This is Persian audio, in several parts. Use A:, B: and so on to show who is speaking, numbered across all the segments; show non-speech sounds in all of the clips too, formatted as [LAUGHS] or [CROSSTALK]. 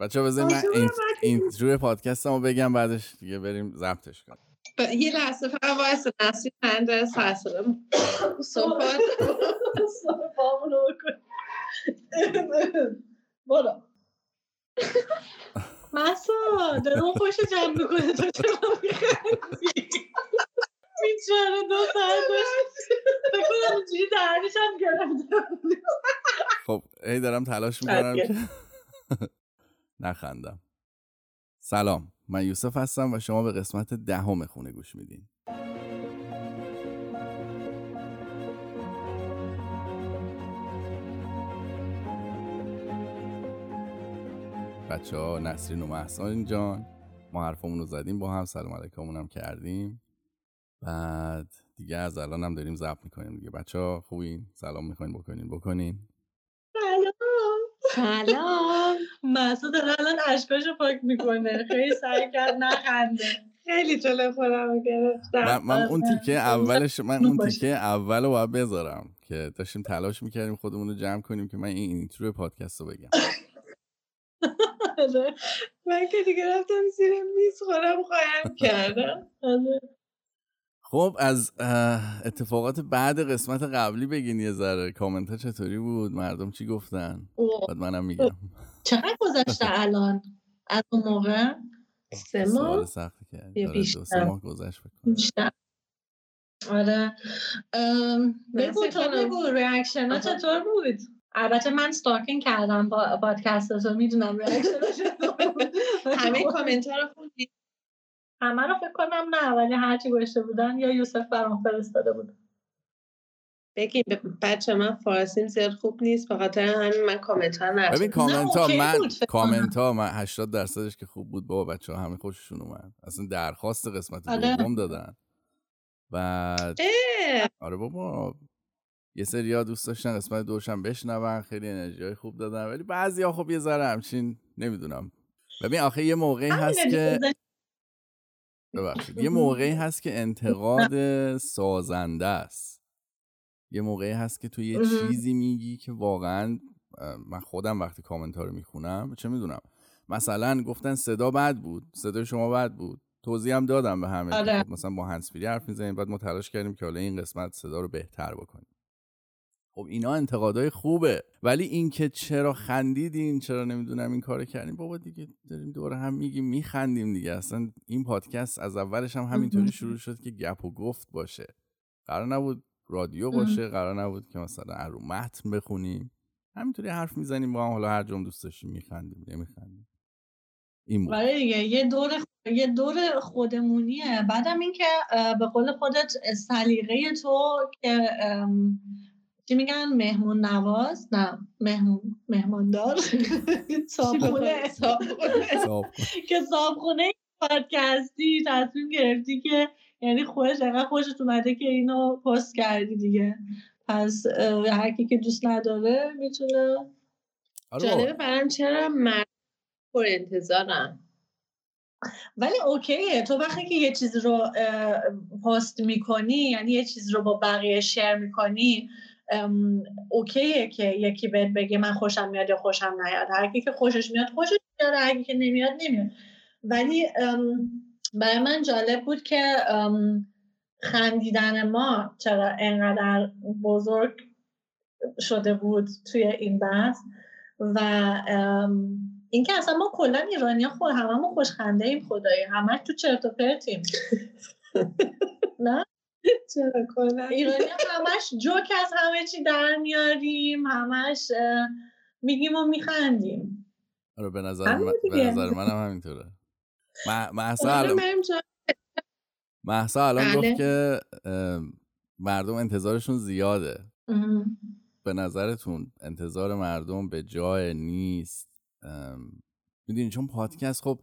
A: بچه بذاریم من این اینترو پادکست رو بگم بعدش دیگه بریم ضبطش کنیم.
B: یه لحظه فقط وایس نسلی پنج از فصلم صحبت.
C: برو. مسا دارم خوش جمع می‌کنه. تو چرا میخندی؟ بیچاره دو ساعت داشت بکنم اینجوری دهنش هم گرفته
A: خب ای دارم تلاش می‌کنم که نخندم. سلام من یوسف هستم و شما به قسمت دهم خونه گوش میدین. بچه ها نسرین و محسان جان ما حرفمون رو زدیم با هم سلام علیکمون هم کردیم. بعد دیگه از الان هم داریم ضبط می‌کنیم دیگه. بچه ها خوبین؟ سلام می‌کنین بکنین بکنین.
C: سلام. مسعود داره الان اشکاشو پاک می‌کنه. خیلی سعی کرد نخنده. خیلی جلو خودم گرفتم.
A: من, من اون تیکه اولش من اون تیکه اول رو باید بذارم که داشتیم تلاش می‌کردیم خودمون رو جمع کنیم که من این اینترو پادکست رو بگم.
C: آره. من که دیگه رفتم زیر میز خودم خواهم کردم. آره.
A: خب از اتفاقات بعد قسمت قبلی بگین یه ذره. کامنت ها چطوری بود؟ مردم چی گفتن؟ بعد منم میگم.
C: چقدر گذشته الان؟ از اون موقع؟ سه ماه؟
A: سختی کرد دو
C: بیشتر.
A: سه ماه گذشت بکنم
C: آره. ام، بگو تو. بگو reaction ها. چطور بود؟ البته من stalking کردم با پادکست رو می‌دونم reaction
B: همه کامنت ها رو خوندی؟
C: همه رو فکر کنم نه ولی هرچی نوشته بودن یا یوسف برام فرستاده بود.
B: بگی بچه من فارسیم زیاد خوب نیست به خاطر همین من کامنت ها
A: ببین
B: نرسیم
A: کامنت ها من کامنت ها من 80 درصدش که خوب بود بابا بچه ها همه خوششون اومد. اصلا درخواست قسمت
C: آره.
A: دوم دادن. بعد آره بابا یه سری ها دوست داشتن قسمت دوشم بشنون خیلی انرژی های خوب دادن ولی بعضی ها خب یه ذره همچین نمی‌دونم. ببین آخه یه موقعی هست که ببخشید. یه [LAUGHS] موقعی هست که انتقاد سازنده است. یه موقعی هست که تو یه. چیزی میگی که واقعا من خودم وقتی کامنت ها رو می‌خونم چه می‌دونم مثلا گفتن صدا بد بود صدای شما بد بود. توضیح هم دادم به همه.
C: آره.
A: خب مثلا با هنسفیری حرف می‌زنیم بعد ما تلاش کردیم که حالا این قسمت صدا رو بهتر بکنیم. خب اینا انتقادهای خوبه. ولی اینکه چرا خندیدین چرا نمی‌دونم این کارو کردیم بابا دیگه داریم دوره هم میگیم میخندیم دیگه. اصلا این پادکست از اولش هم همینطوری. شروع شد که گپ و گفت باشه. قرار نبود رادیو باشه قرار نبود که مثلا رو متن بخونیم. همینطوری حرف می‌زنیم با هم حالا هر جام دوست داشتیم میخندیم نمیخندیم. این بود.
C: آره دیگه یه دور یه دور خودمونیه. بعدم اینکه به قول خودت سلیقه تو که چی میگن؟ مهمون نواز؟ نه مهمون مهماندار. [LAUGHS] صابخونه. که صابخونه پادکستی تصمیم گرفتی که یعنی خودش انقدر خوشت اومده که اینو پست کردی دیگه. پس اه، هر کی که دوست نداره می‌تونه.
A: آره.
B: جالبه برام چرا مرد پر انتظارم
C: ولی اوکیه. تو وقتی که یه چیز رو پست می‌کنی یعنی یه چیز رو با بقیه شیر می‌کنی اوکیه که یکی بهت بگه من خوشم میاد یا خوشم نیاد. هر کی که خوشش میاد خوشش میاد هر کی که نمیاد نمیاد. ولی برای من جالب بود که خندیدن ما چرا انقدر بزرگ شده بود توی این بحث و اینکه اصلا ما کلا ایرانی خود هممون خوشخنده ایم خدایی. همش تو چرت و پرتیم. [LAUGHS] نه؟ [LAUGHS]
B: چرا کنم
C: ایرانی همش جوک از همه چی در میاریم همش میگیم و میخندیم
A: آره به نظر, من- به. نظر منم همینطوره مح- محسا
B: حالا
A: الان محسا
B: بله.
A: گفت که مردم انتظارشون زیاده. به نظرتون انتظار مردم به جای نیست می‌دونی چون پادکست خب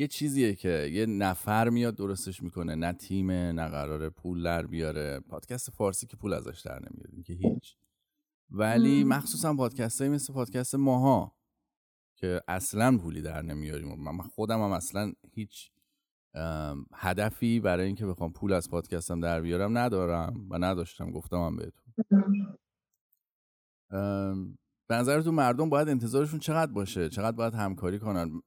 A: یه چیزیه که یه نفر میاد درستش می‌کنه. نه تیمه نه قراره پول در بیاره. پادکست فارسی که پول ازش در نمیاریم که هیچ. ولی. مخصوصا پادکست مثل پادکست ماها که اصلا پولی در نمیاریم. من خودم هم اصلا هیچ هدفی برای اینکه بخوام پول از پادکستم در بیارم ندارم و نداشتم. گفتم هم بهتون. به نظرتون مردم باید انتظارشون چقدر باشه؟ چقدر باید همکاری کنن؟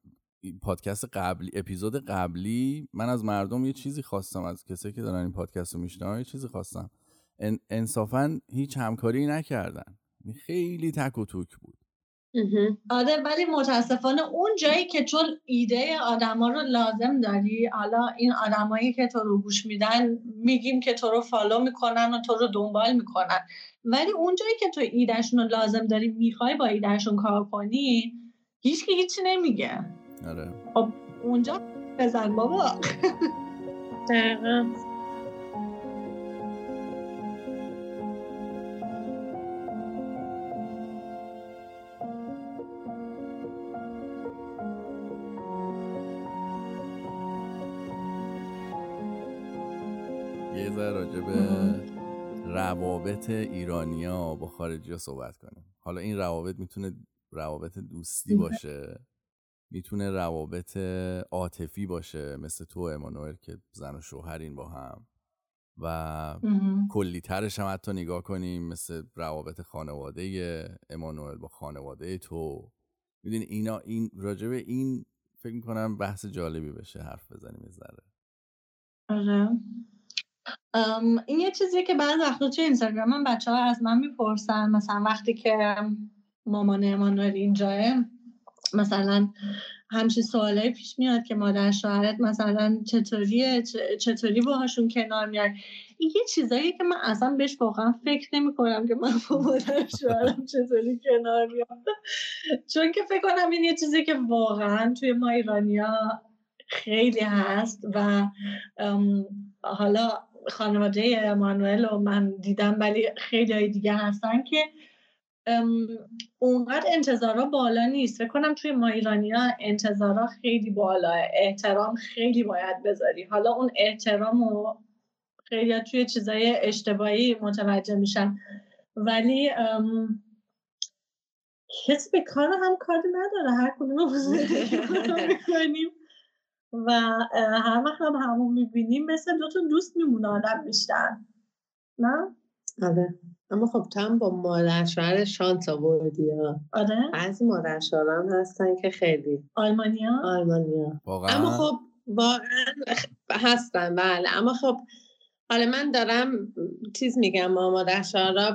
A: پادکست قبلی اپیزود قبلی من از مردم یه چیزی خواستم از کسایی که دارن این پادکست رو میشنن یه چیزی خواستم. انصافا هیچ همکاری نکردن. خیلی تک و توک بود.
C: آره ولی متاسفانه اون جایی که چون ایده آدما رو لازم داری حالا این آدمایی که تو رو گوش میدن میگیم که تو رو فالو می‌کنن و تو رو دنبال می‌کنن. ولی اون جایی که تو ایدهشون رو لازم داری می‌خوای با ایدهشون کار کنی هیچ که هیچی نمیگه.
A: آره.
C: خب اونجا بزن بابا.
B: دقیقا.
A: یه ذره راجع به روابط ایرانیا با خارجی ها صحبت کنیم. حالا این روابط می‌تونه روابط دوستی باشه؟ می‌تونه روابط عاطفی باشه مثل تو امانوئل که زن و شوهرین با هم. و کلی ترش هم حتی نگاه کنیم مثل روابط خانواده امانوئل با خانواده تو. می‌دونی اینا این راجبه این فکر می‌کنم بحث جالبی بشه حرف بزنیم ذره.
C: آره. این یه چیزیه که بعد وقتا توی اینستاگرام من بچه ها از من می‌پرسن مثلا وقتی که مامان امانوئل اینجاه مثلا همچین سوالایی پیش میاد که مادر شوهرت مثلا چطوریه چطوری باهاشون کنار میاد این یه چیزایی که من اصلا بهش واقعا فکر نمی کنم که من با مادر شوهرم چطوری کنار میاد چون که فکر کنم این یه چیزی که واقعا توی ما ایرانیا خیلی هست و حالا خانواده امانوئل و من دیدم ولی خیلی های دیگه هستن که اونقدر انتظارا بالا نیست. فکر کنم توی ما ایرانی ها انتظارا خیلی بالا. احترام خیلی باید بذاری. حالا اون احترام و خیلی توی چیزای اشتباهی متوجه میشن. ولی کسی به کار هم کاری نداره. هر کدوم [LAUGHS] می‌کنیم. و هر وقت هم همون می‌بینیم مثل دوتا دوست میمونه آدم بیشتر. نه؟
B: آره. اما خب تو هم با مادر شوهر شانس آوردی
C: آره؟
B: بعضی مادر هم هستن که خیلی
C: آلمانیا؟
B: آلمانیا.
A: واقعا؟
B: اما خب واقعا هستن بله. اما خب حالا من دارم چیز میگم ما مادر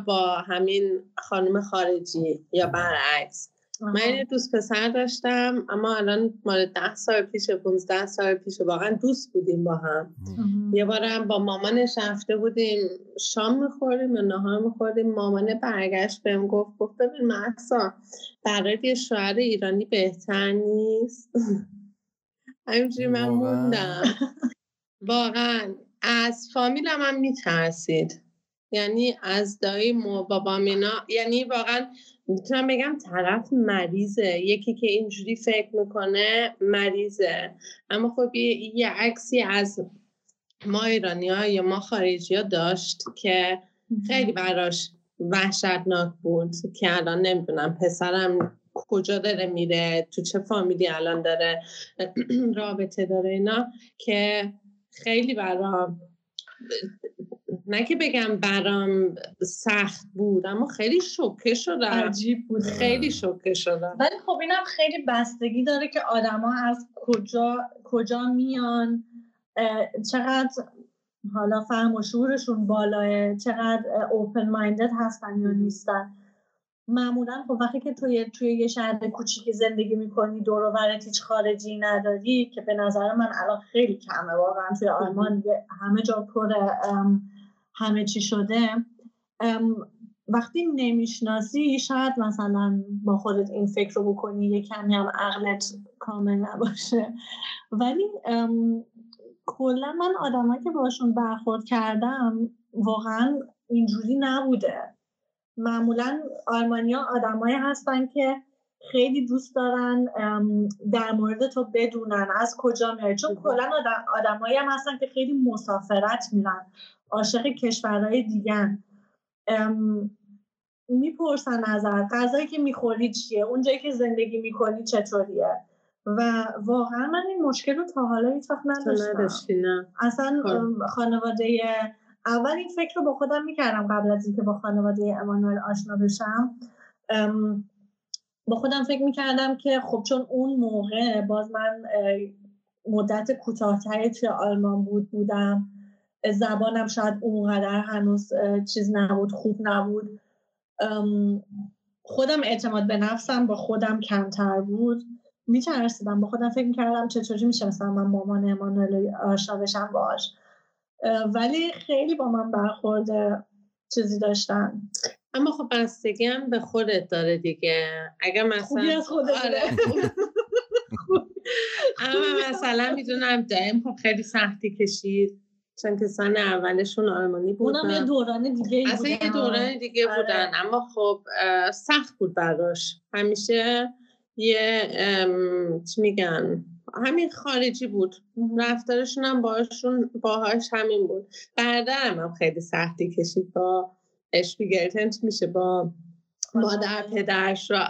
B: با همین خانم خارجی یا برعکس. من یه دوست پسر داشتم اما الان مال ده سال پیش 15 سال پیش واقعا دوست بودیم با هم. یه بارم با مامانش رفته بودیم شام می‌خوریم و نهار می‌خوریم مامانه برگشت بهم گفت گفت ببین محسا برای یه شوهر ایرانی بهتر نیست. [LAUGHS] همینجوری من موندم. واقعا. از فامیلم هم میترسید. یعنی از دایی مو بابام اینا یعنی واقعا می‌تونم بگم طرف مریضه. یکی که اینجوری فکر می‌کنه مریضه. اما خب یه, عکسی از ما ایرانی ها یا ما خارجی ها داشت که خیلی براش وحشتناک بود که الان نمی‌دونم پسرم کجا داره میره تو چه فامیلی الان داره [CLEARS THROAT] رابطه داره اینا که خیلی برام نه که بگم برام سخت بود اما خیلی شوکه شدم.
C: عجیب بود.
B: خیلی شوکه شدم.
C: ولی خب اینم خیلی بستگی داره که آدما از کجا کجا میان چقدر حالا فهم و شعورشون بالاه چقدر اوپن مایندد هستن یا نیستن. معمولا خب وقتی که توی توی یه شهر کوچیکی زندگی می‌کنی دور و هیچ خارجی نداری که به نظر من الان خیلی کمه واقعا توی آلمان همه جا پر همه چی شده وقتی نمی‌شناسی شاید مثلا با خودت این فکر رو بکنی یه کمی هم عقلت کامل نباشه. ولی کلا من آدمایی که باشون برخورد کردم واقعا اینجوری نبوده. معمولا آلمانیا آدمایی هستن که خیلی دوست دارن در مورد تو بدونن از کجا میای. چون کلا آدمایی هم هستن که خیلی مسافرت میرن عاشق کشورهای دیگن. می‌پرسن ازت غذایی که می‌خوری چیه؟ اونجایی که زندگی می‌کنی چطوریه؟ و واقعا من این مشکل رو تا حالا هیچ وقت نداشتم. اصلا خب. خانواده اول این فکر رو با خودم می‌کردم قبل از اینکه با خانواده امانوئل آشنا بشم. با خودم فکر می‌کردم که خب چون اون موقع باز من مدت کوتاهتری توی آلمان بود بودم زبانم شاید اونقدر هنوز چیز نبود خوب نبود. خودم اعتماد به نفسم با خودم کمتر بود. میترسیدم با خودم فکر می‌کردم چطوری میشه مثلا من مامان امانوئل آشنا بشم باش ولی خیلی با من برخورد چیزی داشتن.
B: اما خب بستگی هم به خودت داره دیگه. اگر مثلا
C: از خودت آره. [LAUGHS]
B: اما مثلا می‌دونم دایم خب خیلی سختی کشید. چون که سن اولشون آلمانی بود
C: اونم یه دوران دیگه
B: اصلا یه دوران دیگه آره. بودن. اما خب سخت بود براش. همیشه یه چی میگن؟ همین خارجی بود. رفتارشون هم باهاشون باهاش همین بود. بعدم هم خیلی سختی کشید با اشپیگرتنت میشه؟ با مادر پدرش را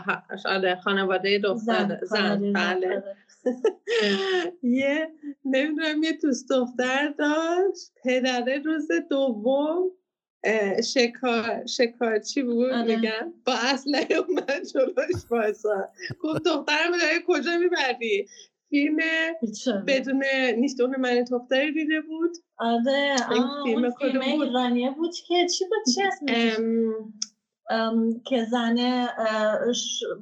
B: خانواده دختر زن بله. [LAUGHS] یه نمی‌دونم یه دوست دختر داشت. پدره روز دوم شکار شکارچی بود آره. میگن. با اصله اومد جلوش بایسا گفت دخترم داری کجا میبردی فیلم بدون نیست اون من دختری دیده بود.
C: آره فیلم, فیلم ایرانیه بود که چی بود؟ چی اسمش؟ که زنه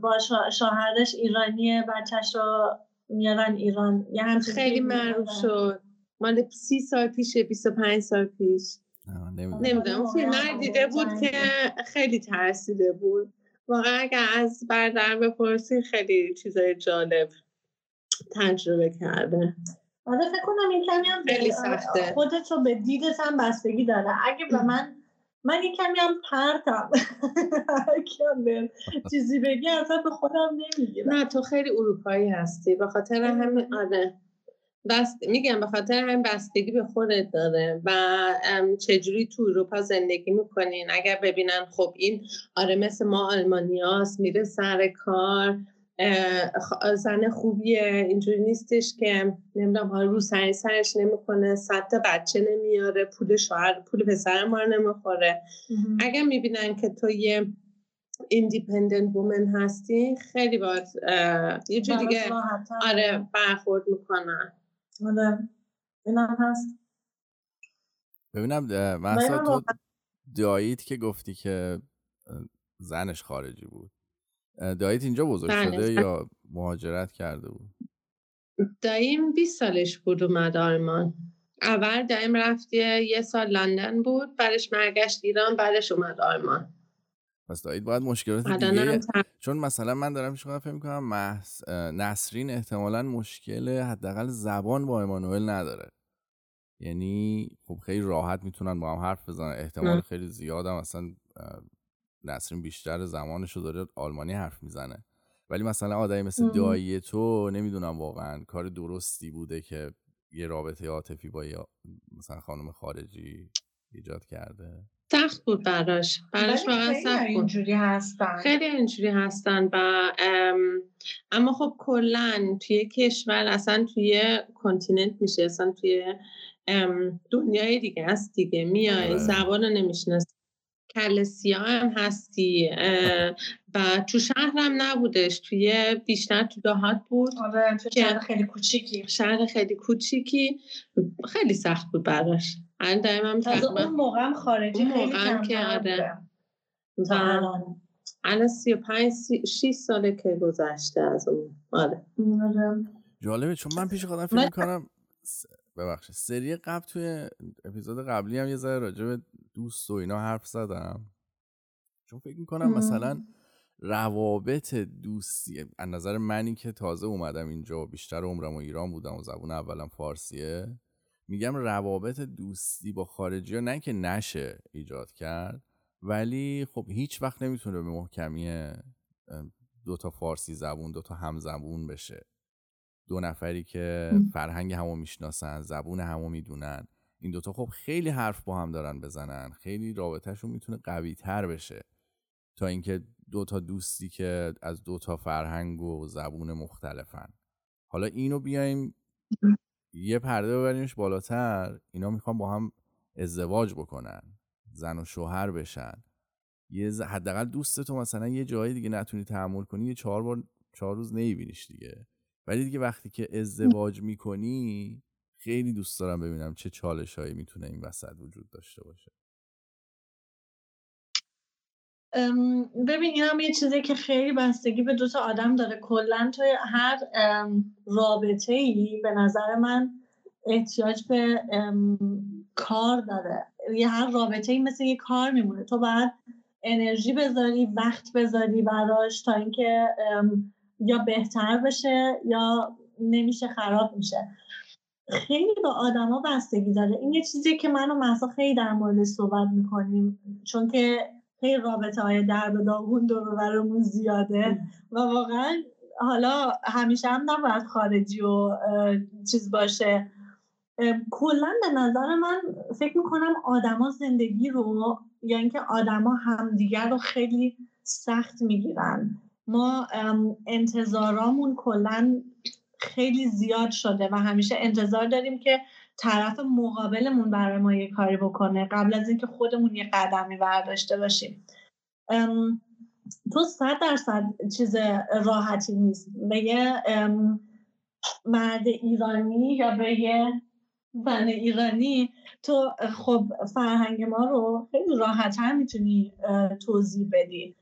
C: با شوهرش ایرانیه بچهش رو میارن ایران. یه
B: خیلی معروف شد. مال سی سال پیشه 25 سال پیش. نمی‌دونم. فیلم دیده بود که خیلی ترسیده بود. واقعا اگر از بردر بپرسی خیلی چیزای جالب. تجربه کرده.
C: آره فکر کنم این کمی هم
B: خیلی سخته.
C: خودت رو به دیدت هم بستگی داره. اگه به من من یه کمی هم پرتم. [LAUGHS] چیزی بگی اصلا به خودم نمی‌گیرم.
B: نه تو خیلی اروپایی هستی. به خاطر همین آره. بست میگم به خاطر همین بستگی به خودت داره و چجوری تو اروپا زندگی می‌کنین؟ اگر ببینن خب این آره مثل ما آلمانیاست میره سر کار. زن خوبیه اینجوری نیستش که نمی‌دونم حالا روسری سرش نمی‌کنه صد تا بچه نمیاره پول شوهر پول پسر ما نمی‌خوره. اگر می‌بینن که تو یه independent woman هستی خیلی باید یه جور دیگه آره برخورد می‌کنن.
C: آره. اینم هست.
A: ببینم مثلا تو دایید که گفتی که زنش خارجی بود. داییت اینجا بزرگ بله، شده یا مهاجرت کرده بود؟
B: داییم 20 سالش بود اومد آلمان. اول دایم رفت یه سال لندن بود بعدش مرگشت ایران بعدش اومد آلمان.
A: پس دایید باید مشکلات دیگه چون مثلا من دارم پیش فکر می‌کنم محس... نسرین احتمالا مشکل حداقل زبان با امانوئل نداره. یعنی خب خیلی راحت می‌تونن با هم حرف بزنن احتمال خیلی زیاد هم اصلا نسرین بیشتر زمانش رو داره آلمانی حرف می‌زنه. ولی مثلا آدمی مثل دایی تو نمی‌دونم واقعا کار درستی بوده که یه رابطه عاطفی با مثلا خانم خارجی ایجاد کرده؟
B: سخت بود براش. براش واقعا سخت بود.
C: اینجوری هستن.
B: خیلی اینجوری هستن و اما خب کلا توی کشور اصلا توی کنتیننت میشه. اصلا توی دنیای دیگه است دیگه. میای آره. زبان رو نمی‌شناسی. کلسیا هم هستی. و تو شهرم نبودش توی بیشتر تو دهات بود.
C: آره تو شهر خیلی کوچیکی.
B: شهر خیلی کوچیکی. خیلی سخت بود براش. الان دائما هم
C: تقریبا اون موقع هم خارجی اون موقع هم که آره.
B: الان سی و پنج شیش ساله که گذشته از اون. آره,
C: آره.
A: جالبه چون من پیش خودم فکر کنم ببخشید. سری قبل توی اپیزود قبلی هم یه ذره راجع به دوست و اینا حرف زدم. چون فکر می‌کنم مثلا روابط دوستی از نظر منی که تازه اومدم اینجا بیشتر عمرم و ایران بودم و زبون اولم فارسیه میگم روابط دوستی با خارجی ها نه که نشه ایجاد کرد ولی خب هیچ وقت نمی‌تونه به محکمی دوتا فارسی زبون دوتا هم زبون بشه. دو نفری که فرهنگ همو می‌شناسن زبون همو می‌دونن. این دوتا خب خیلی حرف با هم دارن بزنن. خیلی رابطهشون می‌تونه قوی تر بشه. تا اینکه دوتا دوستی که از دوتا فرهنگ و زبون مختلفن. حالا اینو بیایم یه پرده ببریمش بالاتر. اینا می‌خوان با هم ازدواج بکنن. زن و شوهر بشن. یه حداقل دوست تو مثلا یه جایی دیگه نتونی تحمل کنی یه چهار بار چهار روز نمیبینیش دیگه. ولی دیگه وقتی که ازدواج می‌کنی خیلی دوست دارم ببینم چه چالش هایی می‌تونه این وسط وجود داشته باشه.
C: ببین این هم یه چیزی که خیلی بستگی به دوتا آدم داره. کلا توی هر رابطه ای به نظر من احتیاج به کار داره. یه هر رابطه ای مثل یه کار میمونه. تو باید انرژی بذاری وقت بذاری براش تا اینکه یا بهتر بشه یا نمیشه خراب میشه. خیلی با آدما بستگی داره. این یه چیزی که من و محسا خیلی در مورد صحبت می‌کنیم چون که خیلی رابطه های در به داغون دور زیاده و واقعا حالا همیشه هم نباید خارجی و چیز باشه. کلا به نظر من فکر می‌کنم آدما زندگی رو یا اینکه آدما همدیگر رو خیلی سخت می‌گیرن. ما انتظارامون کلا خیلی زیاد شده و همیشه انتظار داریم که طرف مقابلمون برای ما یه کاری بکنه. قبل از اینکه خودمون یه قدمی برداشته باشیم. تو صد درصد چیز راحتی نیست. به یه مرد ایرانی یا به یه زن ایرانی تو خب فرهنگ ما رو خیلی راحتتر می‌تونی توضیح بدی.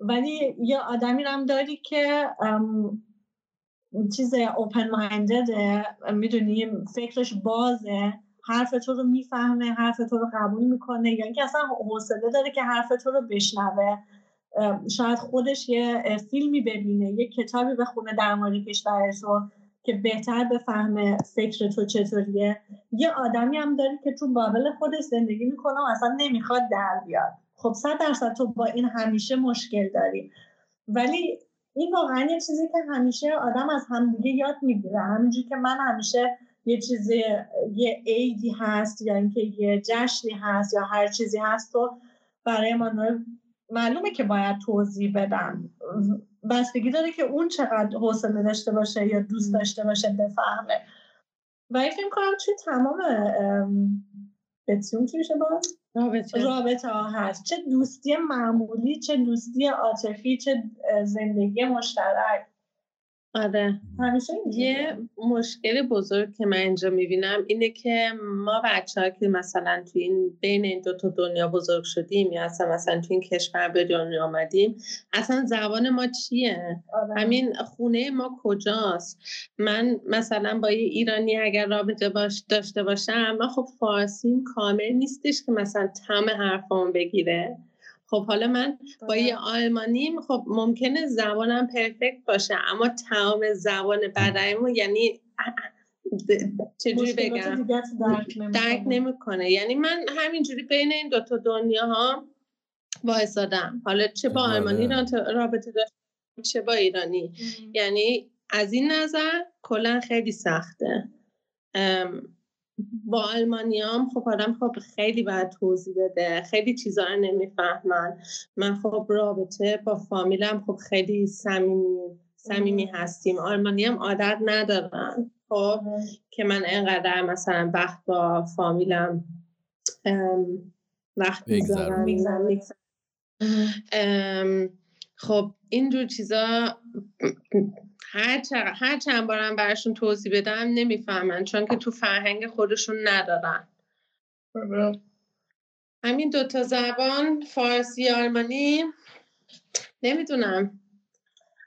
C: ولی یه آدمی هم داری که چیز اوپن مایندده می‌دونی فکرش بازه حرف تو رو می‌فهمه حرف تو رو قبول می‌کنه. یا اینکه اصلا حوصله داره که حرف تو رو بشنوه. شاید خودش یه فیلمی ببینه یه کتابی بخونه در مورد کشورش رو که بهتر بفهمه فکر تو چطوریه. یه آدمی هم داری که تو بابل خودش زندگی می‌کنه و اصلا نمی‌خواد در بیاد. خب صد درصد تو با این همیشه مشکل داری. ولی این واقعا یه چیزی که همیشه آدم از همدیگه یاد می‌گیره. همینجور که من همیشه یه چیزی یه عیدی هست یا اینکه یه جشنی هست یا هر چیزی هست و برای من معلومه که باید توضیح بدم. بستگی داره که اون چقدر حوصله داشته باشه یا دوست داشته باشه بفهمه. و این فکر کنم توی تمام بتیون چی میشه باز؟ رابطه. رابطه ها هست چه دوستی معمولی چه دوستی عاطفی چه زندگی مشترک
B: آره. همیشه یه مشکل بزرگ که من اینجا می‌بینم اینه که ما بچه ها که مثلا تو این بین این دو تا دنیا بزرگ شدیم یا اصلا مثلا تو این کشور به دنیا آمدیم اصلا زبان ما چیه؟ آره. همین خونه ما کجاست؟ من مثلا با یه ایرانی اگر رابطه باش داشته باشم من خب فارسیم کامل نیستش که مثلا تم حرفام بگیره. خب حالا من با یه آلمانیم خب ممکنه زبانم پرفکت باشه اما تمام زبان بدنمو یعنی چجوری بگم؟ درک نمی‌کنه. یعنی من همینجوری بین این دوتا دنیا ها وایسادم. حالا چه با آلمانی رابطه داشتم چه با ایرانی. یعنی از این نظر کلا خیلی سخته. با آلمانیام خب آدم خب خیلی باید توضیح بده. خیلی چیزا رو نمی‌فهمن. من خب رابطه با فامیلم خب خیلی صمیمی صمیمی هستیم. آلمانی هم عادت ندارن. خب که من انقدر مثلا وقت با فامیلم وقت می‌ذارم خب اینجور چیزا هر, هر چند بارم براشون توضیح بدم نمی‌فهمن چون که تو فرهنگ خودشون ندارن. همین دوتا زبان فارسی آلمانی. نمی‌دونم.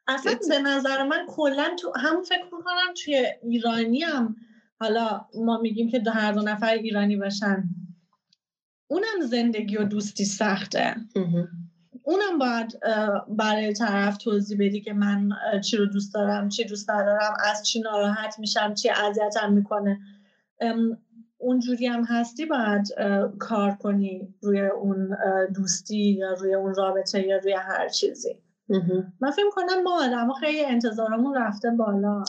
C: اصلا به نظر من کلا تو همون فکر می‌کنم توی ایرانی هم حالا ما میگیم که هر دو نفر ایرانی باشن. اونم زندگی و دوستی سخته. اونم باید برای طرف توضیح بدی که من چی رو دوست دارم چی دوست ندارم از چی ناراحت میشم چی اذیتم می‌کنه. اونجوری هم هستی باید کار کنی روی اون دوستی یا روی اون رابطه یا روی هر چیزی. من فکر کنم ما آدم خیلی انتظارمون رفته بالا.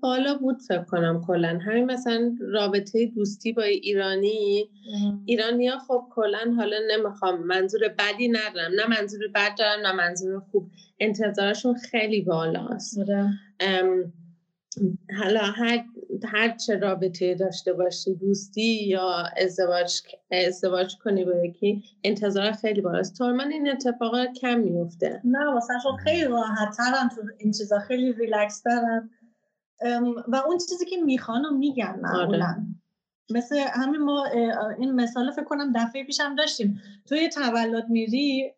B: بالا بود فکر کنم کلا. همین مثلا رابطه دوستی با ایرانی. ایرانیا خب کلا حالا نمی‌خوام منظور بدی ندارم. نه منظور بد دارم نه منظور خوب. انتظارشون خیلی بالاست.
C: آره.
B: حالا هر هر چه رابطه داشته باشی دوستی یا ازدواج ازدواج کنی با یکی انتظار خیلی بالاست. تو من این اتفاقا کم میفته
C: نه واسه خیلی راحت ترم تو این چیزا خیلی ریلکس دارم و اون چیزی که می‌خوان و میگن معمولا. آره. مثل همین ما این مثال فکر کنم دفعه پیشم داشتیم. توی تولد میری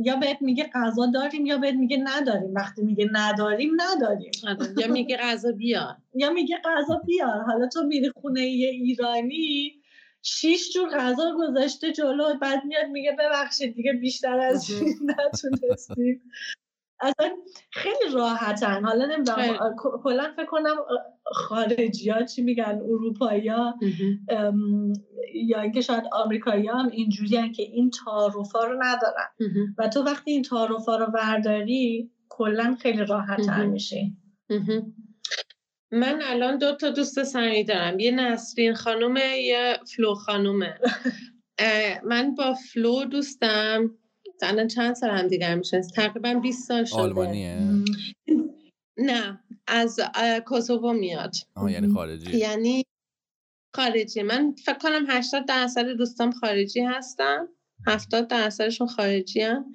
C: یا بهت میگه غذا داریم یا بهت میگه نداریم. وقتی میگه نداریم نداریم.
B: آره، یا میگه غذا بیار. [LAUGHS]
C: یا میگه غذا بیار. حالا تو میری خونه یه ایرانی شیش جور غذا گذاشته جلو بعد میاد میگه ببخشید دیگه بیشتر از این نتونستیم. [LAUGHS] اصلا خیلی راحتن. حالا نمی‌دونم کلا فکر کنم خارجی ها چی میگن اروپایی ها یا اینکه شاید آمریکایی هم اینجوری که این تعارفا رو ندارن. و تو وقتی این تعارفا رو ورداری کلا خیلی راحت میشی.
B: من الان دو تا دوست سمی دارم. یه نسرین خانومه یه فلو خانومه. [LAUGHS] من با فلو دوستم. الان چند سال هم دیگر میشه تقریبا 20 سال شده.
A: آلمانیه.
B: نه از کوسوو میاد.
A: آه یعنی خارجی
B: یعنی خارجی من فکر کنم 80 درصد دوستام خارجی هستن. 70 درصدشون خارجی هم.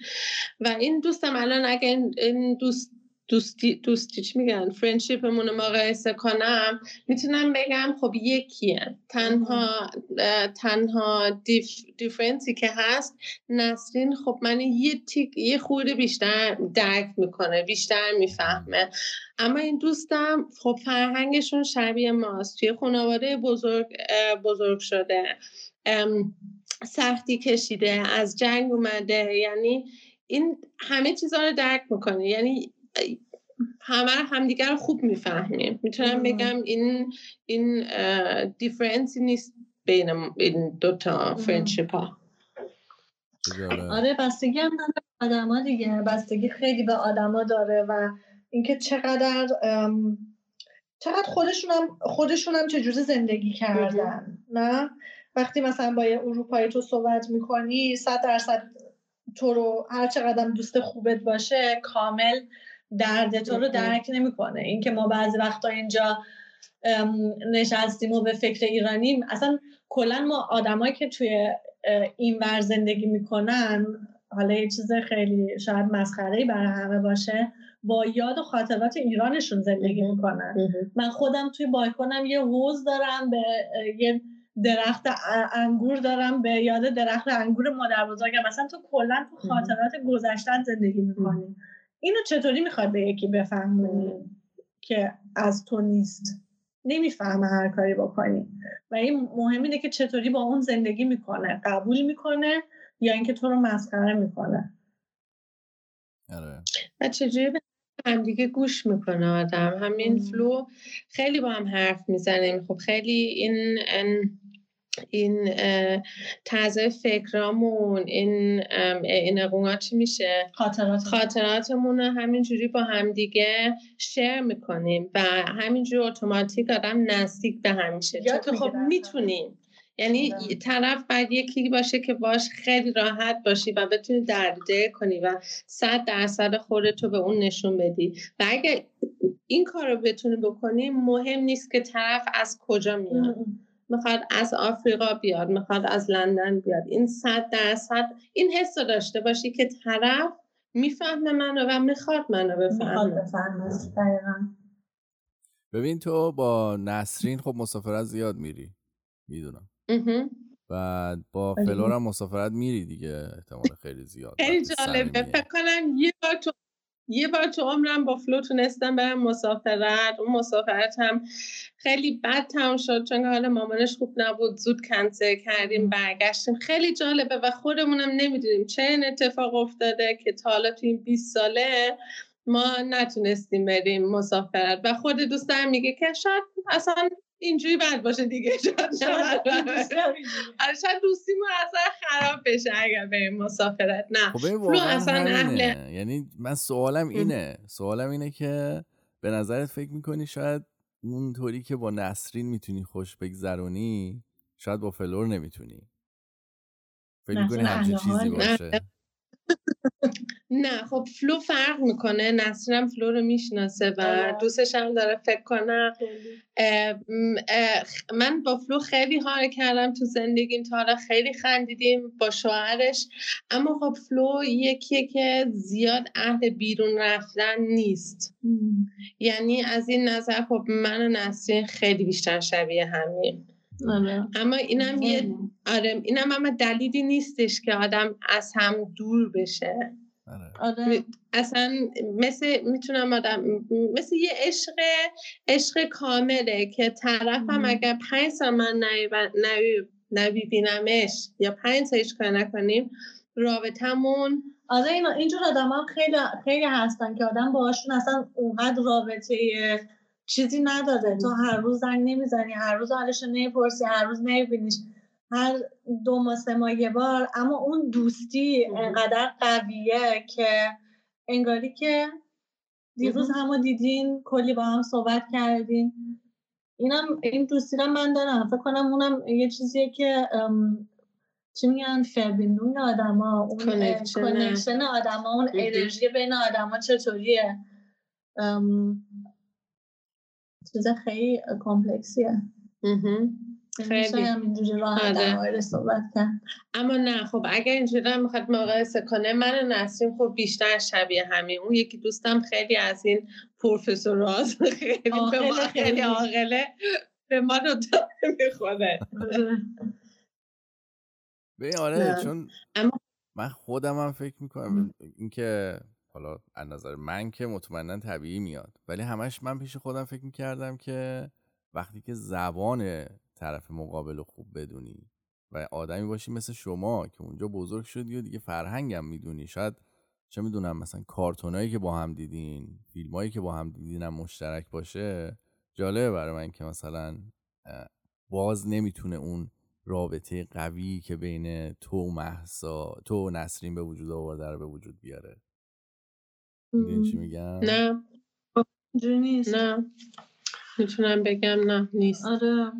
B: و این دوستم الان اگه این دوست دوستی دوستی چی میگن؟ فرندشیپمون رو مقایسه کنم. می‌تونم بگم خب یکیه تنها تنها دیف، دیفرنسی که هست نسرین خب من یه تیک یه خورده بیشتر درک می‌کنه بیشتر می‌فهمه. اما این دوستم خب فرهنگشون شبیه ماست. توی خانواده بزرگ بزرگ شده. سختی کشیده از جنگ اومده. یعنی این همه چیزها رو درک می‌کنه. یعنی همه همدیگر رو خوب می‌فهمیم. می‌تونم بگم این این difference ی نیست بین این دوتا friendship ها
C: آره بستگی هم داره آدما دیگه. بستگی خیلی به آدما داره و اینکه چقدر چقدر خودشونم خودشونم چجوری زندگی کردن نه؟ وقتی مثلا با یه اروپایی تو صحبت می‌کنی صد درصد تو رو هر چقدر دوست خوبت باشه کامل درد تو رو درک نمی‌کنه. اینکه ما بعضی وقتا اینجا نشستیم و به فکر ایرانیم اصلا کلا ما آدمایی که توی این ور زندگی می‌کنن حالا یه چیز خیلی شاید مسخره برای همه باشه با یاد و خاطرات ایرانشون زندگی می‌کنن. من خودم توی بالکنم یه حوز دارم به یه درخت انگور دارم به یاد درخت انگور مادر بزرگم مثلا تو کلا تو خاطرات گذشتن زندگی می‌کنی. اینو چطوری می‌خواد به یکی بفهمونی که از تو نیست؟ نمی‌فهمه هر کاری بکنی. و این مهم اینه که چطوری با اون زندگی می‌کنه. قبول می‌کنه یا اینکه تو رو مسخره می‌کنه.
A: آره.
B: و چجوری به هم دیگه گوش می‌کنه آدم؟ همین فلو خیلی با هم حرف می‌زنیم. خب خیلی این این تازه فکرامون این این چی میشه؟
C: خاطرات
B: خاطراتمون رو همینجوری با همدیگه شیر می‌کنیم و همینجوری اتوماتیک آدم نزدیک به همیشه چون خب می‌تونیم. یعنی طرف باید یکی باشه که باش خیلی راحت باشی و بتونی درده کنی و صد درصد خودتو به اون نشون بدی. و اگه این کار رو بتونی بکنی مهم نیست که طرف از کجا میاد. می‌خواد از آفریقا بیاد می‌خواد از لندن بیاد. این صد درصد این حس رو داشته باشی که طرف می‌فهمه منو و می‌خواد منو بفهمه.
A: ببین تو با نسرین خب مسافرت زیاد میری می‌دونم. و با فلور هم مسافرت میری دیگه احتمال خیلی زیاد.
B: خیلی جالبه. فکر کنم یه بار تو یه بار تو عمرم با فلو تونستم برم مسافرت. اون مسافرت هم خیلی بد تمام شد چون حال مامانش خوب نبود. زود کنسل کردیم برگشتیم. خیلی جالبه و خودمونم نمی‌دونیم چرا این اتفاق افتاده که تا حالا تو این 20 ساله ما نتونستیم بریم مسافرت. و خود دوستم میگه که شاید اصلا اینجوری بد باشه دیگه. [LAUGHS] آره، شاید دوستیمون اصلا خراب بشه اگر بریم مسافرت. نه.
A: خب اصلا یعنی من سوالم اینه. سوالم اینه که به نظرت فکر می‌کنی شاید اونطوری که با نسرین می‌تونی خوش بگذرونی شاید با فلور نمی‌تونی. فکر می‌کنی همچین چیزی باشه؟
B: نه خب فلو فرق می‌کنه. نسرینم فلو رو می‌شناسه و آره. دوستش هم داره فکر کنم من با فلو خیلی حال کردم تو زندگیم تا حالا خیلی خندیدیم با شوهرش. اما خب فلو یکیه که زیاد اهل بیرون رفتن نیست. یعنی از این نظر خب من و نسرین خیلی بیشتر شبیه همین آره. اما اینم یه آره اینم اما دلیلی نیستش که آدم از هم دور بشه. آره. آره. اصلا مثل می‌تونم آدم مثل یه عشق عشق کامله که طرفم اگر پنج سال من نبینمش یا پنج سالش کار نکنیم رابطمون
C: آره این اینجور آدم هم خیلی خیلی هستن که آدم باهاشون اصلا اونقدر رابطه چیزی نداره تو هر روز زنگ نمی‌زنی هر روز حالش نمی‌پرسی هر روز نمیبینیش هر دو ماه سه ماه یه بار اما اون دوستی انقدر قویه که انگاری که دیروز همو دیدین کلی با هم صحبت کردین. اینم این دوستی رو من دارم. فکر کنم اونم یه چیزیه که چی میگن فربیندون آدما اون کنکشن آدما اون انرژی بین آدما چطوریه؟ چیز خیلی کمپلکسیه. خیلی. همینجوری راحت آره. صحبت کرد
B: اما نه خب اگر اینجوری می‌خواد مقایسه کنه من نسیم خب بیشتر شبیه همین اون یکی دوستم خیلی از این پروفسوراز [LAUGHS] خیلی به ما خیلی. عاقله به ما رو می‌خوره.
A: به آره چون اما من خودم هم فکر می‌کنم اینکه حالا از نظر من که مطمئنا طبیعی میاد. ولی همش من پیش خودم فکر می‌کردم که وقتی که زبان طرف مقابل رو خوب بدونی. و آدمی باشی مثل شما که اونجا بزرگ شدی و دیگه فرهنگم می‌دونی. شاید چه می‌دونم مثلا کارتونایی که با هم دیدین فیلمایی که با هم دیدین هم مشترک باشه جالبه برای من که مثلا باز نمی‌تونه اون رابطه قوی که بین تو و محسا تو و نسرین به وجود آورده رو به وجود بیاره. می‌دونی چی میگم؟
B: نه. نیست. نه. می‌تونم بگم نه نیست.
C: آره.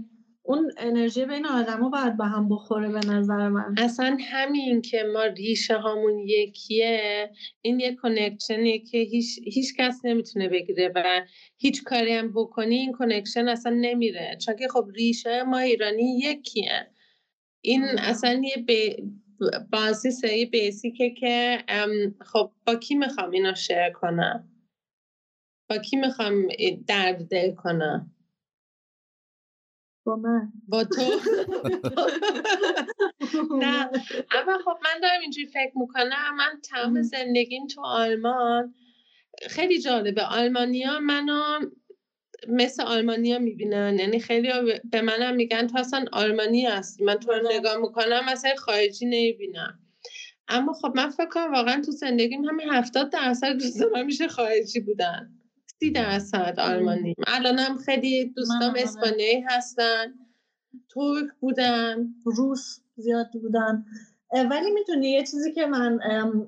C: اون انرژی بین آدما باید به هم بخوره به نظر من.
B: اصلا همین که ما ریشه هامون یکیه این یه کنکشنیه که هیچ, هیچ کس نمی‌تونه بگیره و هیچ کاری هم بکنی این کنکشن اصلا نمیره. چون که خب ریشه ما ایرانی یکیه. این اصلا یه بازی یه بیسیکه که خب با کی می‌خوام اینو شیر کنم؟ با کی می‌خوام درد دل کنم؟
C: با من.
B: با تو. [LAUGHS] نه اما خب من دارم اینجوری فکر می‌کنم من تمام زندگیم تو آلمان خیلی جالبه. آلمانیا منو مثل آلمانیا می‌بینن. یعنی خیلی به منم میگن تو اصلا آلمانی هستی. من تو رو نگاه می‌کنم مثلا خارجی نمی‌بینم. اما خب من فکر کنم واقعا تو زندگیم همین هفتاد درصد دوستان میشه خارجی بودن. سی درصد آلمانی. الانم خیلی دوستام اسپانیایی هستن. ترک بودن.
C: روس زیاد بودن. ولی می‌تونی یه چیزی که من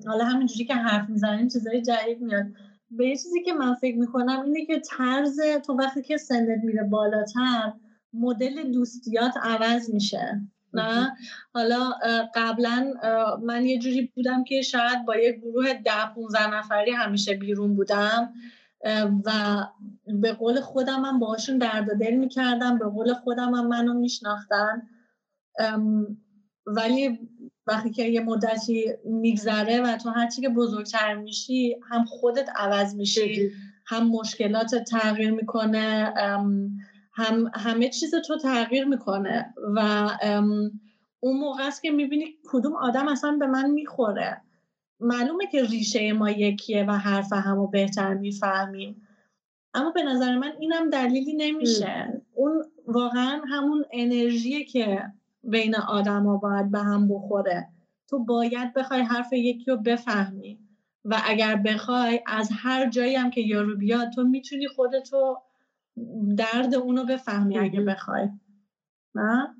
C: حالا همینجوری که حرف می‌زنیم چیزای جدید میاد. به یه چیزی که من فکر می‌کنم اینه که طرز تو وقتی که سنت میره بالاتر مدل دوستیات عوض میشه. نه؟ حالا قبلا من یه جوری بودم که شاید با یه گروه ده 15 نفری همیشه بیرون بودم. و به قول خودم هم باشون درد دل می‌کردم به قول خودم هم منو میشناختن. ولی وقتی که یه مدتی میگذره و تو هرچی که بزرگتر میشی هم خودت عوض میشی هم مشکلات تغییر می‌کنه هم همه چیز تو تغییر می‌کنه. و اون موقع است که می‌بینی کدوم آدم اصلا به من می‌خوره. معلومه که ریشه ما یکیه و حرف همو بهتر می‌فهمیم. اما به نظر من اینم دلیلی نمیشه. اون واقعا همون انرژیه که بین آدما باید به هم بخوره. تو باید بخوای حرف یکی رو بفهمی و اگر بخوای از هر جایی هم که یارو بیاد تو می‌تونی خودتو درد اونو بفهمی اگه بخوای. نه؟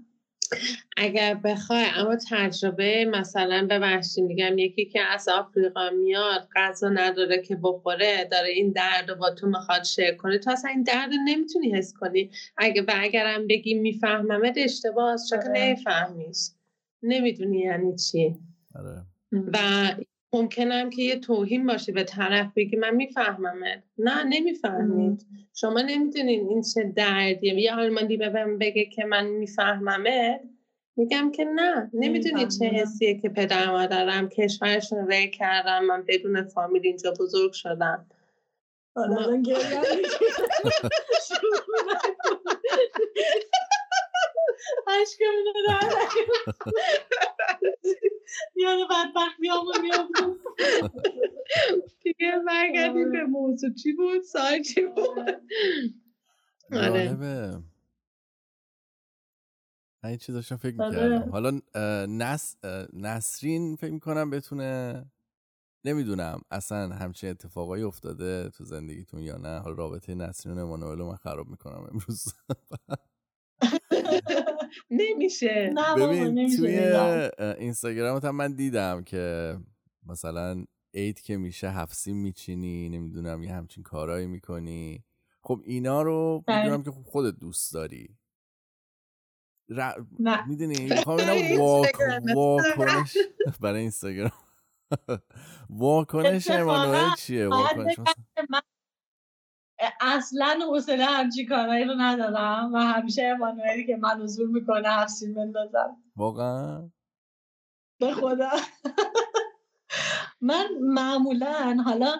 B: اگر بخوای اما تجربه مثلا ببخشید میگم یکی که از آفریقا میاد غذا نداره که بخوره داره این درد رو با تو می‌خواد شیر کنه تو اصلا این درد رو نمی‌تونی حس کنی اگه و اگرم بگی میفهممت اشتباه چون که آره. نمیفهمیش نمی‌دونی یعنی چی آره. و ممکنم که یه توهین باشه به طرف بگی من میفهممت نه نمی‌فهمید شما نمی‌دونین این چه دردیه یه آلمانی به من بگه که من میفهممت میگم که نه نمی‌دونی چه حسیه که پدر مادرم کشورشون رو کردم من بدون فامیل اینجا بزرگ شدم
C: در یاد بدبختی همون میافتم
B: دیگه برگردیم به موضوع. چی بود؟ سای چی بود؟
A: آره. من این چیز داشتم فکر می‌کردم. حالا نس... نسرین فکر می‌کنم بتونه نمی‌دونم. اصلا همچین اتفاقایی افتاده تو زندگیتون یا نه. حالا رابطه نسرین و امانوئل من خراب می‌کنم امروز. [LAUGHS]
B: نمیشه.
A: ببین توی اینستاگرامت هم من دیدم که مثلا عید که میشه هفسیم میچینی نمی‌دونم یه همچین کارایی می‌کنی. خب اینا رو بله. می‌دونم که خودت دوست داری. ر... می‌دونی می‌خوام اینم واکنش [LAUGHS] برای اینستاگرام. واکنش امانوئل چیه؟ واکنش
C: اصلا حوصله همچی کارهایی رو ندارم و همیشه امانوئلی که من حضور می‌کنه هفسین بندازم.
A: واقعا؟
C: به خدا. من معمولا حالا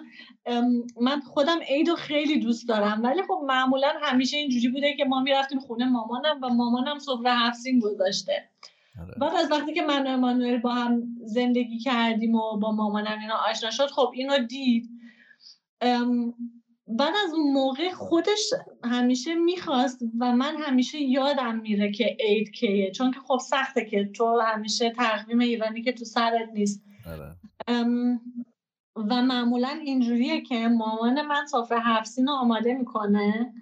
C: من خودم عید خیلی دوست دارم ولی خب معمولا همیشه اینجوری بوده که ما می‌رفتیم خونه مامانم و مامانم سفره هفسین گذاشته. آره. بعد از وقتی که من و امانوئل با هم زندگی کردیم و با مامانم اینا آشنا شد خب اینو دید. بعد از اون موقع خودش همیشه می‌خواست و من همیشه یادم میره که عید کیه. چون که خب سخته که تو همیشه تقویم ایرانی که تو سرت نیست. آره. و معمولا اینجوریه که مامان من سفره هفسین رو آماده می‌کنه.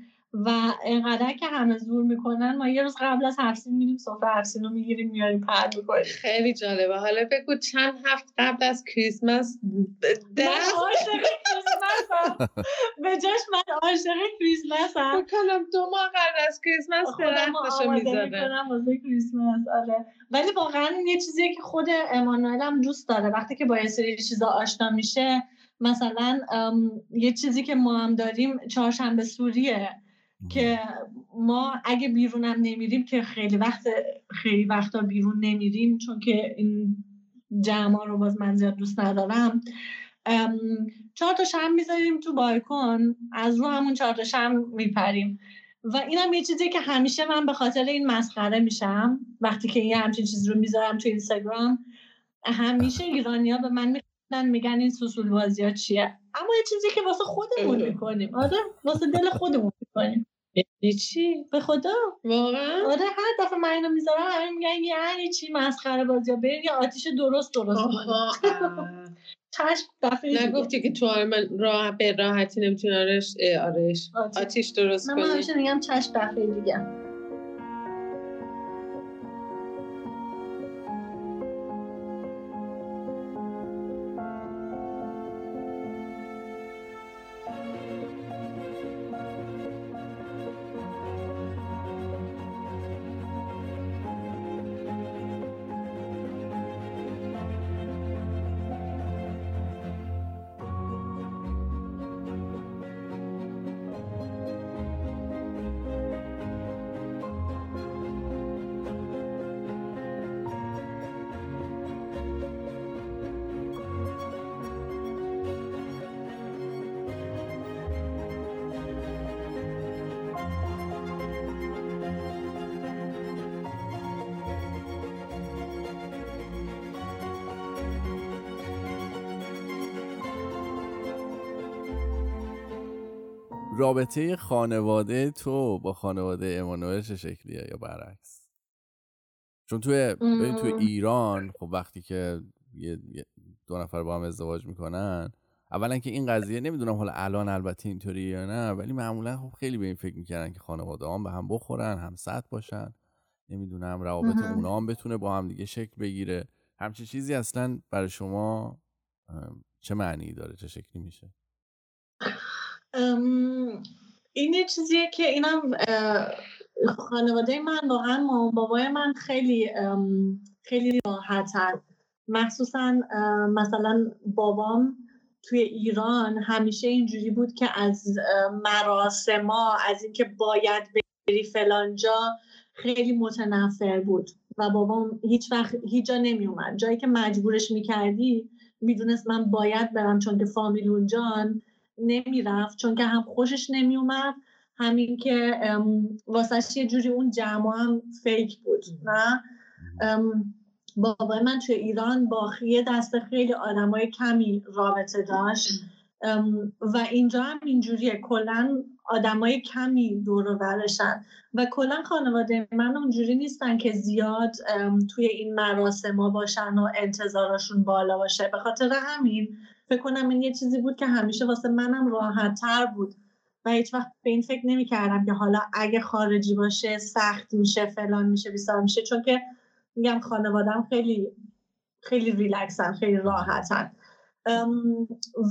C: و اینقدر که همه زور می‌کنن ما یه روز قبل از هفسین میریم سفره هفسین رو می‌گیریم میاریم پر می‌کنیم
B: خیلی جالبه. حالا بگو چند هفت قبل از کریسمس؟
C: من عاشق کریسمسم. به جاش من عاشق کریسمسم.
B: بکنم دو ماه قبل از کریسمس درختشو می‌ذاره
C: واسه کریسمس آره. ولی واقعا یه چیزیه که خود امانوئل هم دوست داره. وقتی که با یه سری چیزا آشنا میشه مثلا یه چیزی که ما هم داریم چهارشنبه سوریه. که ما اگه بیرونم نمیریم که خیلی وقت خیلی وقتا بیرون نمیریم چون که این جمع رو باز من زیاد دوست ندارم. چهار تا شم می‌ذاریم تو بالکن از رو همون چهار تا شم میپریم. و اینم یه چیزی که همیشه من به خاطر این مسخره میشم. وقتی که یه همچین چیز رو می‌ذارم تو اینستاگرام همیشه ایرانیا به من میگن میگن این سوسول بازی ها چیه؟ اما یه چیزی که واسه خودمون می‌کنیم. آره واسه دل خودمون می‌کنیم.
B: چی؟
C: به خدا؟
B: واقعا؟
C: آره هر دفعه من اینو می‌ذارم همین میگن یعنی چی مسخره بازی ها بریم یه آتیش درست درست [LAUGHS] چشم دفعه
B: نگفتی که تو من راه به راحتی نمی‌تونی آرش آرش. آتیش. درست کنی
C: من همیشه میگم چشم دفعه دیگه.
A: رابطه خانواده تو با خانواده امانوئل چه شکلیه یا برعکس؟ چون توی توی ایران خب وقتی که یه دو نفر با هم ازدواج می‌کنن اولا که این قضیه نمی‌دونم حالا الان البته اینطوری یا نه ولی معمولا خب خیلی به این فکر می‌کردن که خانواده هم به هم بخورن هم سطح باشن. نمی‌دونم روابط اونا هم بتونه با هم دیگه شکل بگیره. همچین چیزی اصلا برای شما چه معنی داره؟ چه شکلی میشه؟
C: این یه چیزیه که اینم خانواده من واقعا بابای من خیلی خیلی راحتن مخصوصا مثلا بابام توی ایران همیشه اینجوری بود که از مراسما از اینکه باید بری فلانجا خیلی متنفر بود. و بابام هیچ وقت هیچ جا نمی اومد جایی که مجبورش می‌کردی می‌دونست من باید برم چون که فامیل اونجان. نمی‌رفت چون که هم خوشش نمیومد همین که واسه یه جوری اون جمع هم فیک بود نه؟ بابای من توی ایران با یه دست خیلی آدمای کمی رابطه داشت. و اینجا هم اینجوریه کلا آدمای کمی دور برشن. و کلا خانواده من اونجوری نیستن که زیاد توی این مراسم ها باشن و انتظاراشون بالا باشه. به خاطر همین فکر کنم این یه چیزی بود که همیشه واسه منم راحت تر بود. و هیچ وقت به این فکر نمی کردم که حالا اگه خارجی باشه سخت میشه فلان میشه بیسار میشه. چون که میگم خانوادم خیلی خیلی ریلکسن خیلی راحتن.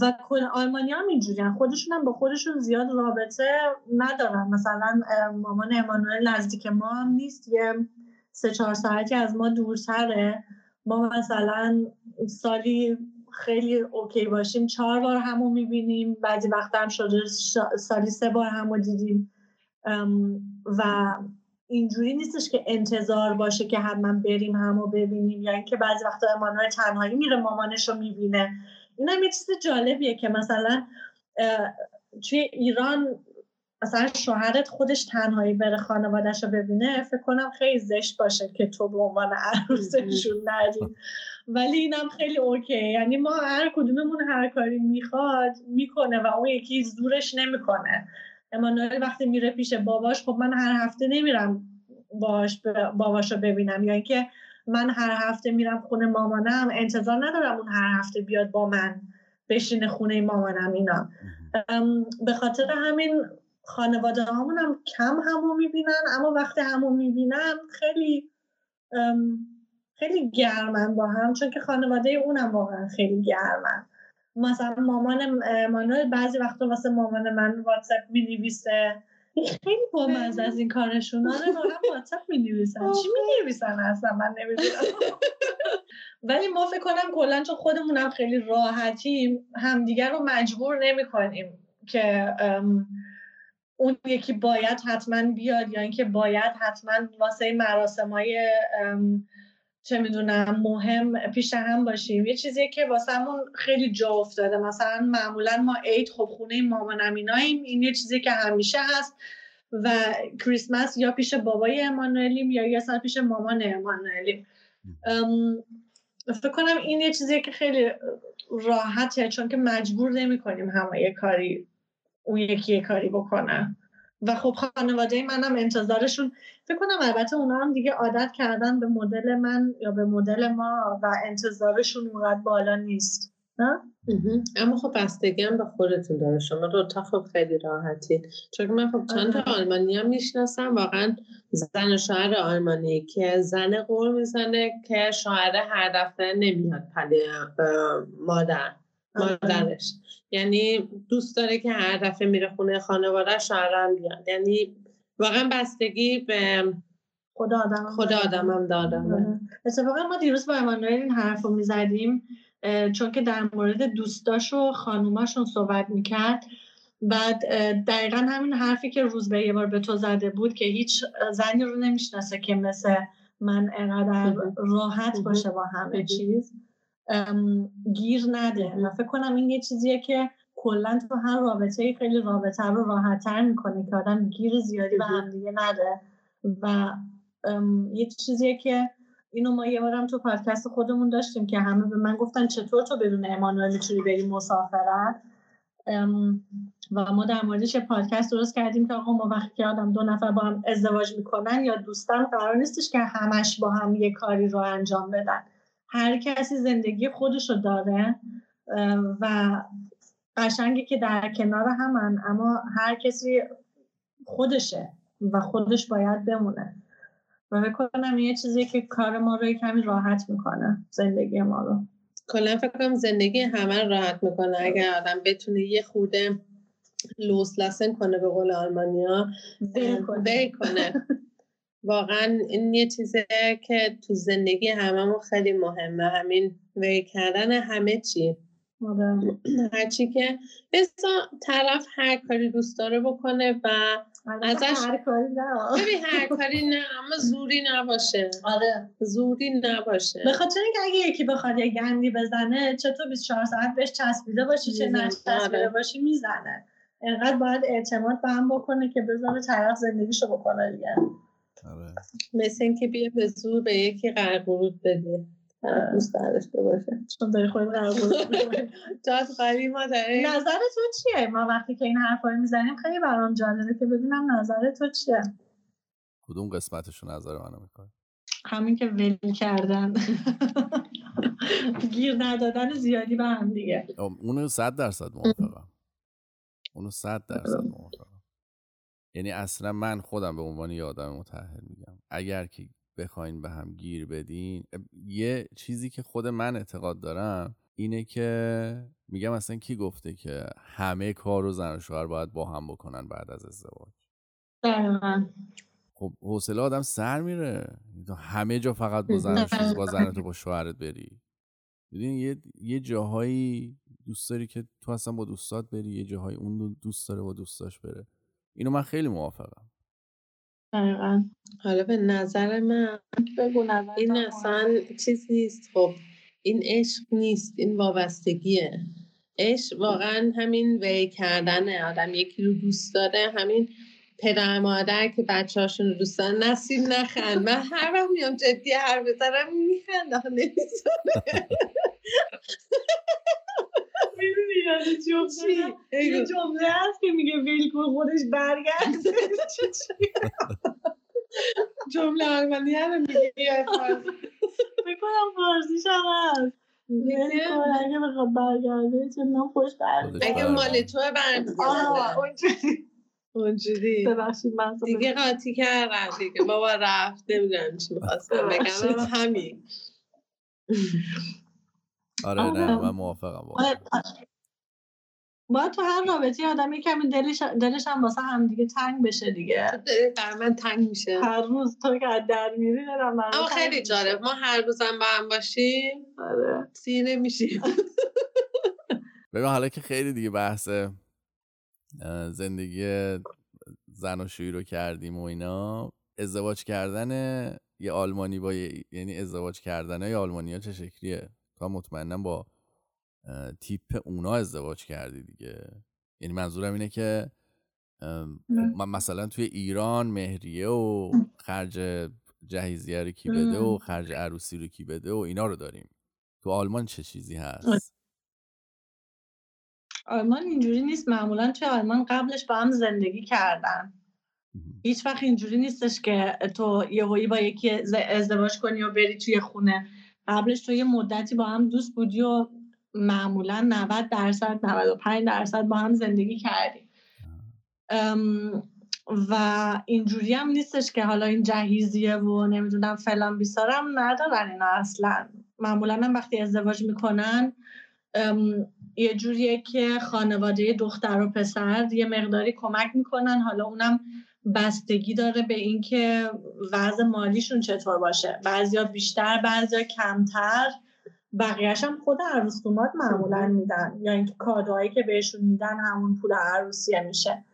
C: و آلمانی هم اینجوری خودشون هم با خودشون زیاد رابطه ندارن. مثلا مامان امانوئل نزدیک ما هم نیست. یه سه چهار ساعتی از ما دورتره. ما مثلا سالی خیلی اوکی باشیم. چهار بار همو می‌بینیم. بعضی وقت هم شده سالی سه بار همو دیدیم. و اینجوری نیستش که انتظار باشه که حتما بریم همو ببینیم یا اینکه بعضی وقتا امانوئل تنهایی میره مامانش رو می‌بینه. این هم یه چیز جالبیه که مثلا توی ایران مثلا شوهرت خودش تنهایی بره خانوادش رو ببینه فکر کنم خیلی زشت باشه که تو به عنوان عروسشون نری. ولی اینم خیلی اوکی. یعنی ما هر کدوممون هر کاری می‌خواد می‌کنه و اون یکی زورش نمی‌کنه. امانوئل وقتی میره پیش باباش خب من هر هفته نمیرم باش باباش رو ببینم. یا اینکه من هر هفته میرم خونه مامانم انتظار ندارم اون هر هفته بیاد با من بشینه خونه مامانم اینا. به خاطر همین خانواده همون هم کم همو می‌بینن اما وقتی همو می‌بینن خیلی خیلی گرمن با هم چون که خانواده اونم واقعا خیلی گرمن. مثلا مامان مانوئل بعضی وقتا واسه مامان من واتساپ می نویسه خیلی بامزه از این کارشون. آره واقعا واتساپ می نویسن چی می نویسن اصلا؟ من نمی‌دونم. ولی ما فکر کنم کلا چون خودمونم خیلی راحتیم همدیگر رو مجبور نمی کنیم که اون یکی باید حتما بیاد یا اینکه باید حتما واسه مراسم های چه می‌دونم مهم پیش هم باشیم. یه چیزیه که واسهمون خیلی جا افتاده. مثلا معمولا ما عید خب خونه مامان امیناییم. این یه چیزی که همیشه هست و کریسمس یا پیش بابای امانوئلیم یا یه سال پیش مامان امانوئلیم. فکر کنم این یه چیزیه که خیلی راحته چون که مجبور نمی کنیم همه یه کاری اون یکی یه کاری بکنه و خب خانواده منم انتظارشون فکر کنم البته اونا هم دیگه عادت کردن به مدل من یا به مدل ما و انتظارشون اونقدر بالا نیست. نه؟
B: اما خب بستگی هم به خودتون داره. شما دو تا خب خیلی راحتی چون من خب چند تا آره. آلمانی هم می‌شناسم واقعا زن و شوهر آلمانی که زن قول می‌زنه که شوهر هر دفعه نمیاد پلی مادر. مادرش. یعنی دوست داره که هر دفعه میره خونه خانواده شوهرم بیاد. یعنی واقعا بستگی به
C: خدا آدم
B: خدا آدم هم دادم
C: آره. اتفاقا ما دیروز با امانوئل این حرف رو می‌زدیم چون که در مورد دوستاش و خانوماشون صحبت می‌کرد. بعد دقیقا همین حرفی که روز به یه بار به تو زده بود که هیچ زنی رو نمی‌شناسه که مثل من انقدر راحت باشه با همه چیز. گیر نده. و فکر کنم این یه چیزیه که کلا تو هر رابطه خیلی رابطه رو راحتتر می‌کنه که آدم گیر زیادی به هم دیگه نده. و یه چیزیه که اینو ما یه بارم تو پادکست خودمون داشتیم که همه به من گفتن چطور تو بدون امانوئل می‌تونی بری مسافرت؟ و ما در موردش پادکست درست کردیم که آقا ما وقتی که آدم دو نفر با هم ازدواج می‌کنن یا دوستان قرار نیستش که همش با هم یه کاری رو انجام بدن. هر کسی زندگی خودش رو داره و قشنگه که در کنار همن اما هر کسی خودشه و خودش باید بمونه. و بکنم یه چیزی که کار ما رو کمی راحت می‌کنه زندگی ما رو.
B: کلا فکر کنم زندگی همه رو راحت می‌کنه. اگر آدم بتونه یه خوده لوس لسن کنه به قول آلمانیا
C: ول کنه. [LAUGHS]
B: واقعا این یه چیزه که تو زندگی هممون خیلی مهمه. همین وی کردن همه چی.
C: آره.
B: هرچی که بسا طرف هر کاری دوست داره بکنه و ازش
C: هر کاری نه.
B: ببین هر کاری نه اما زوری نباشه.
C: آره.
B: زوری نباشه.
C: به خاطر اینکه اگه یکی بخواد یه گندی بزنه چطور 24 ساعت بهش چسبیده باشی چه
B: می‌زنه.
C: نش چسبیده
B: آره.
C: باشی می‌زنه. انقدر باید اعتماد به هم بکنه که بذاره طرف زندگیشو بکنه دیگه.
A: آره.
B: مثل اینکه بیا به زور به یکی قرقورود بدی طرف دوست داشته باشه.
C: چون داری خود قرار بود. [LAUGHS]
B: جاد قالی ما داره
C: نظر تو چیه؟ ما وقتی که این حرفا رو می‌زنیم خیلی برام جالبه که بدونم نظر تو چیه.
A: کدوم قسمتشو نظر منو می‌کنه
C: همین که ول کردن. گیر ندادن زیادی به هم دیگه.
A: اونو صد درصد موافقم. اونو صد درصد موافقم. یعنی اصلا من خودم به عنوان یه آدم متحل میگم. اگر که بخواین به هم گیر بدین یه چیزی که خود من اعتقاد دارم اینه که میگم اصلا کی گفته که همه کار و زن و شوهر باید با هم بکنن بعد از ازدواج؟
C: دقیقا.
A: خب حوصله آدم سر میره. همه جا فقط با زن و با زن تو با شوهرت بری. می‌دونی یه یه جاهایی دوست داری که تو اصلا با دوستات بری یه جاهایی اون دوست داره با دوستاش بره. اینو من خیلی موافقم.
C: دقیقا.
B: حالا به نظر من
C: بگو نظر
B: این اصلا چیز نیست. خب این عشق نیست این وابستگیه. عشق واقعا همین وی کردن آدم یکی رو دوست داره همین پدر مادر که بچه هاشون رو دوست دارن نسیم نخند. من هر وقت میام جدی حرف بزنم میخند آخه نمی‌زنه
C: می‌دونی چی افتادم؟ یه جمله هست که میگه ویل کن خودش برگرده. [LAUGHS]
B: جمله آلمانی رو میگه یا فارسی
C: فارسیش هم هست. اگه بخواد برگرده چندان خوش برگرده.
B: اگه مال تو برمیگرده.
C: اونجوری.
B: اونجوری.
C: ببخشید من
B: دیگه قاطی کردم دیگه بابا رفت. نمی‌دونم چی می‌خواستم بگم. همین.
A: آره نه من موافقم.
C: باید تو هر رابطه آدم کمی دلش دلش هم واسه هم دیگه تنگ بشه دیگه.
B: در من تنگ میشه.
C: هر روز تو که از در میری دارم من
B: اما خیلی جالب ما هر روزم با هم باشیم
C: آره.
B: سیر نمیشیم [LAUGHS]
A: ببین حالا که خیلی دیگه بحث زندگی زن و شویی رو کردیم و اینا ازدواج کردن یه آلمانی با یه- یعنی ازدواج کردن یه آلمانی ها چه شکلیه؟ هم مطمئنا با تیپ اونا ازدواج کردی دیگه. یعنی منظورم اینه که من مثلا توی ایران مهریه و خرج جهیزیه رو کی بده و. خرج عروسی رو کی بده و اینا رو داریم. تو آلمان چه چیزی هست؟
C: آلمان اینجوری نیست. معمولا توی آلمان قبلش با هم زندگی کردن. هیچ وقت اینجوری نیستش که تو یهویی با یکی ازدواج کنی و بری توی خونه. قبلش تو یه مدتی با هم دوست بودی و معمولا 90 درصد 95 درصد با هم زندگی کردی. و اینجوری هم نیستش که حالا این جهیزیه و نمی‌دونم فلان بیسارم ندارن اینا اصلا. معمولا هم وقتی ازدواج می‌کنن یه جوریه که خانواده دختر و پسر یه مقداری کمک می‌کنن. حالا اونم بستگی داره به اینکه وضع مالیشون چطور باشه. بعضیا بیشتر بعضیا کمتر. بقیهش هم خود عروسومات معمولا میدن. یا اینکه کادوهایی که بهشون میدن همون پول عروسیه میشه.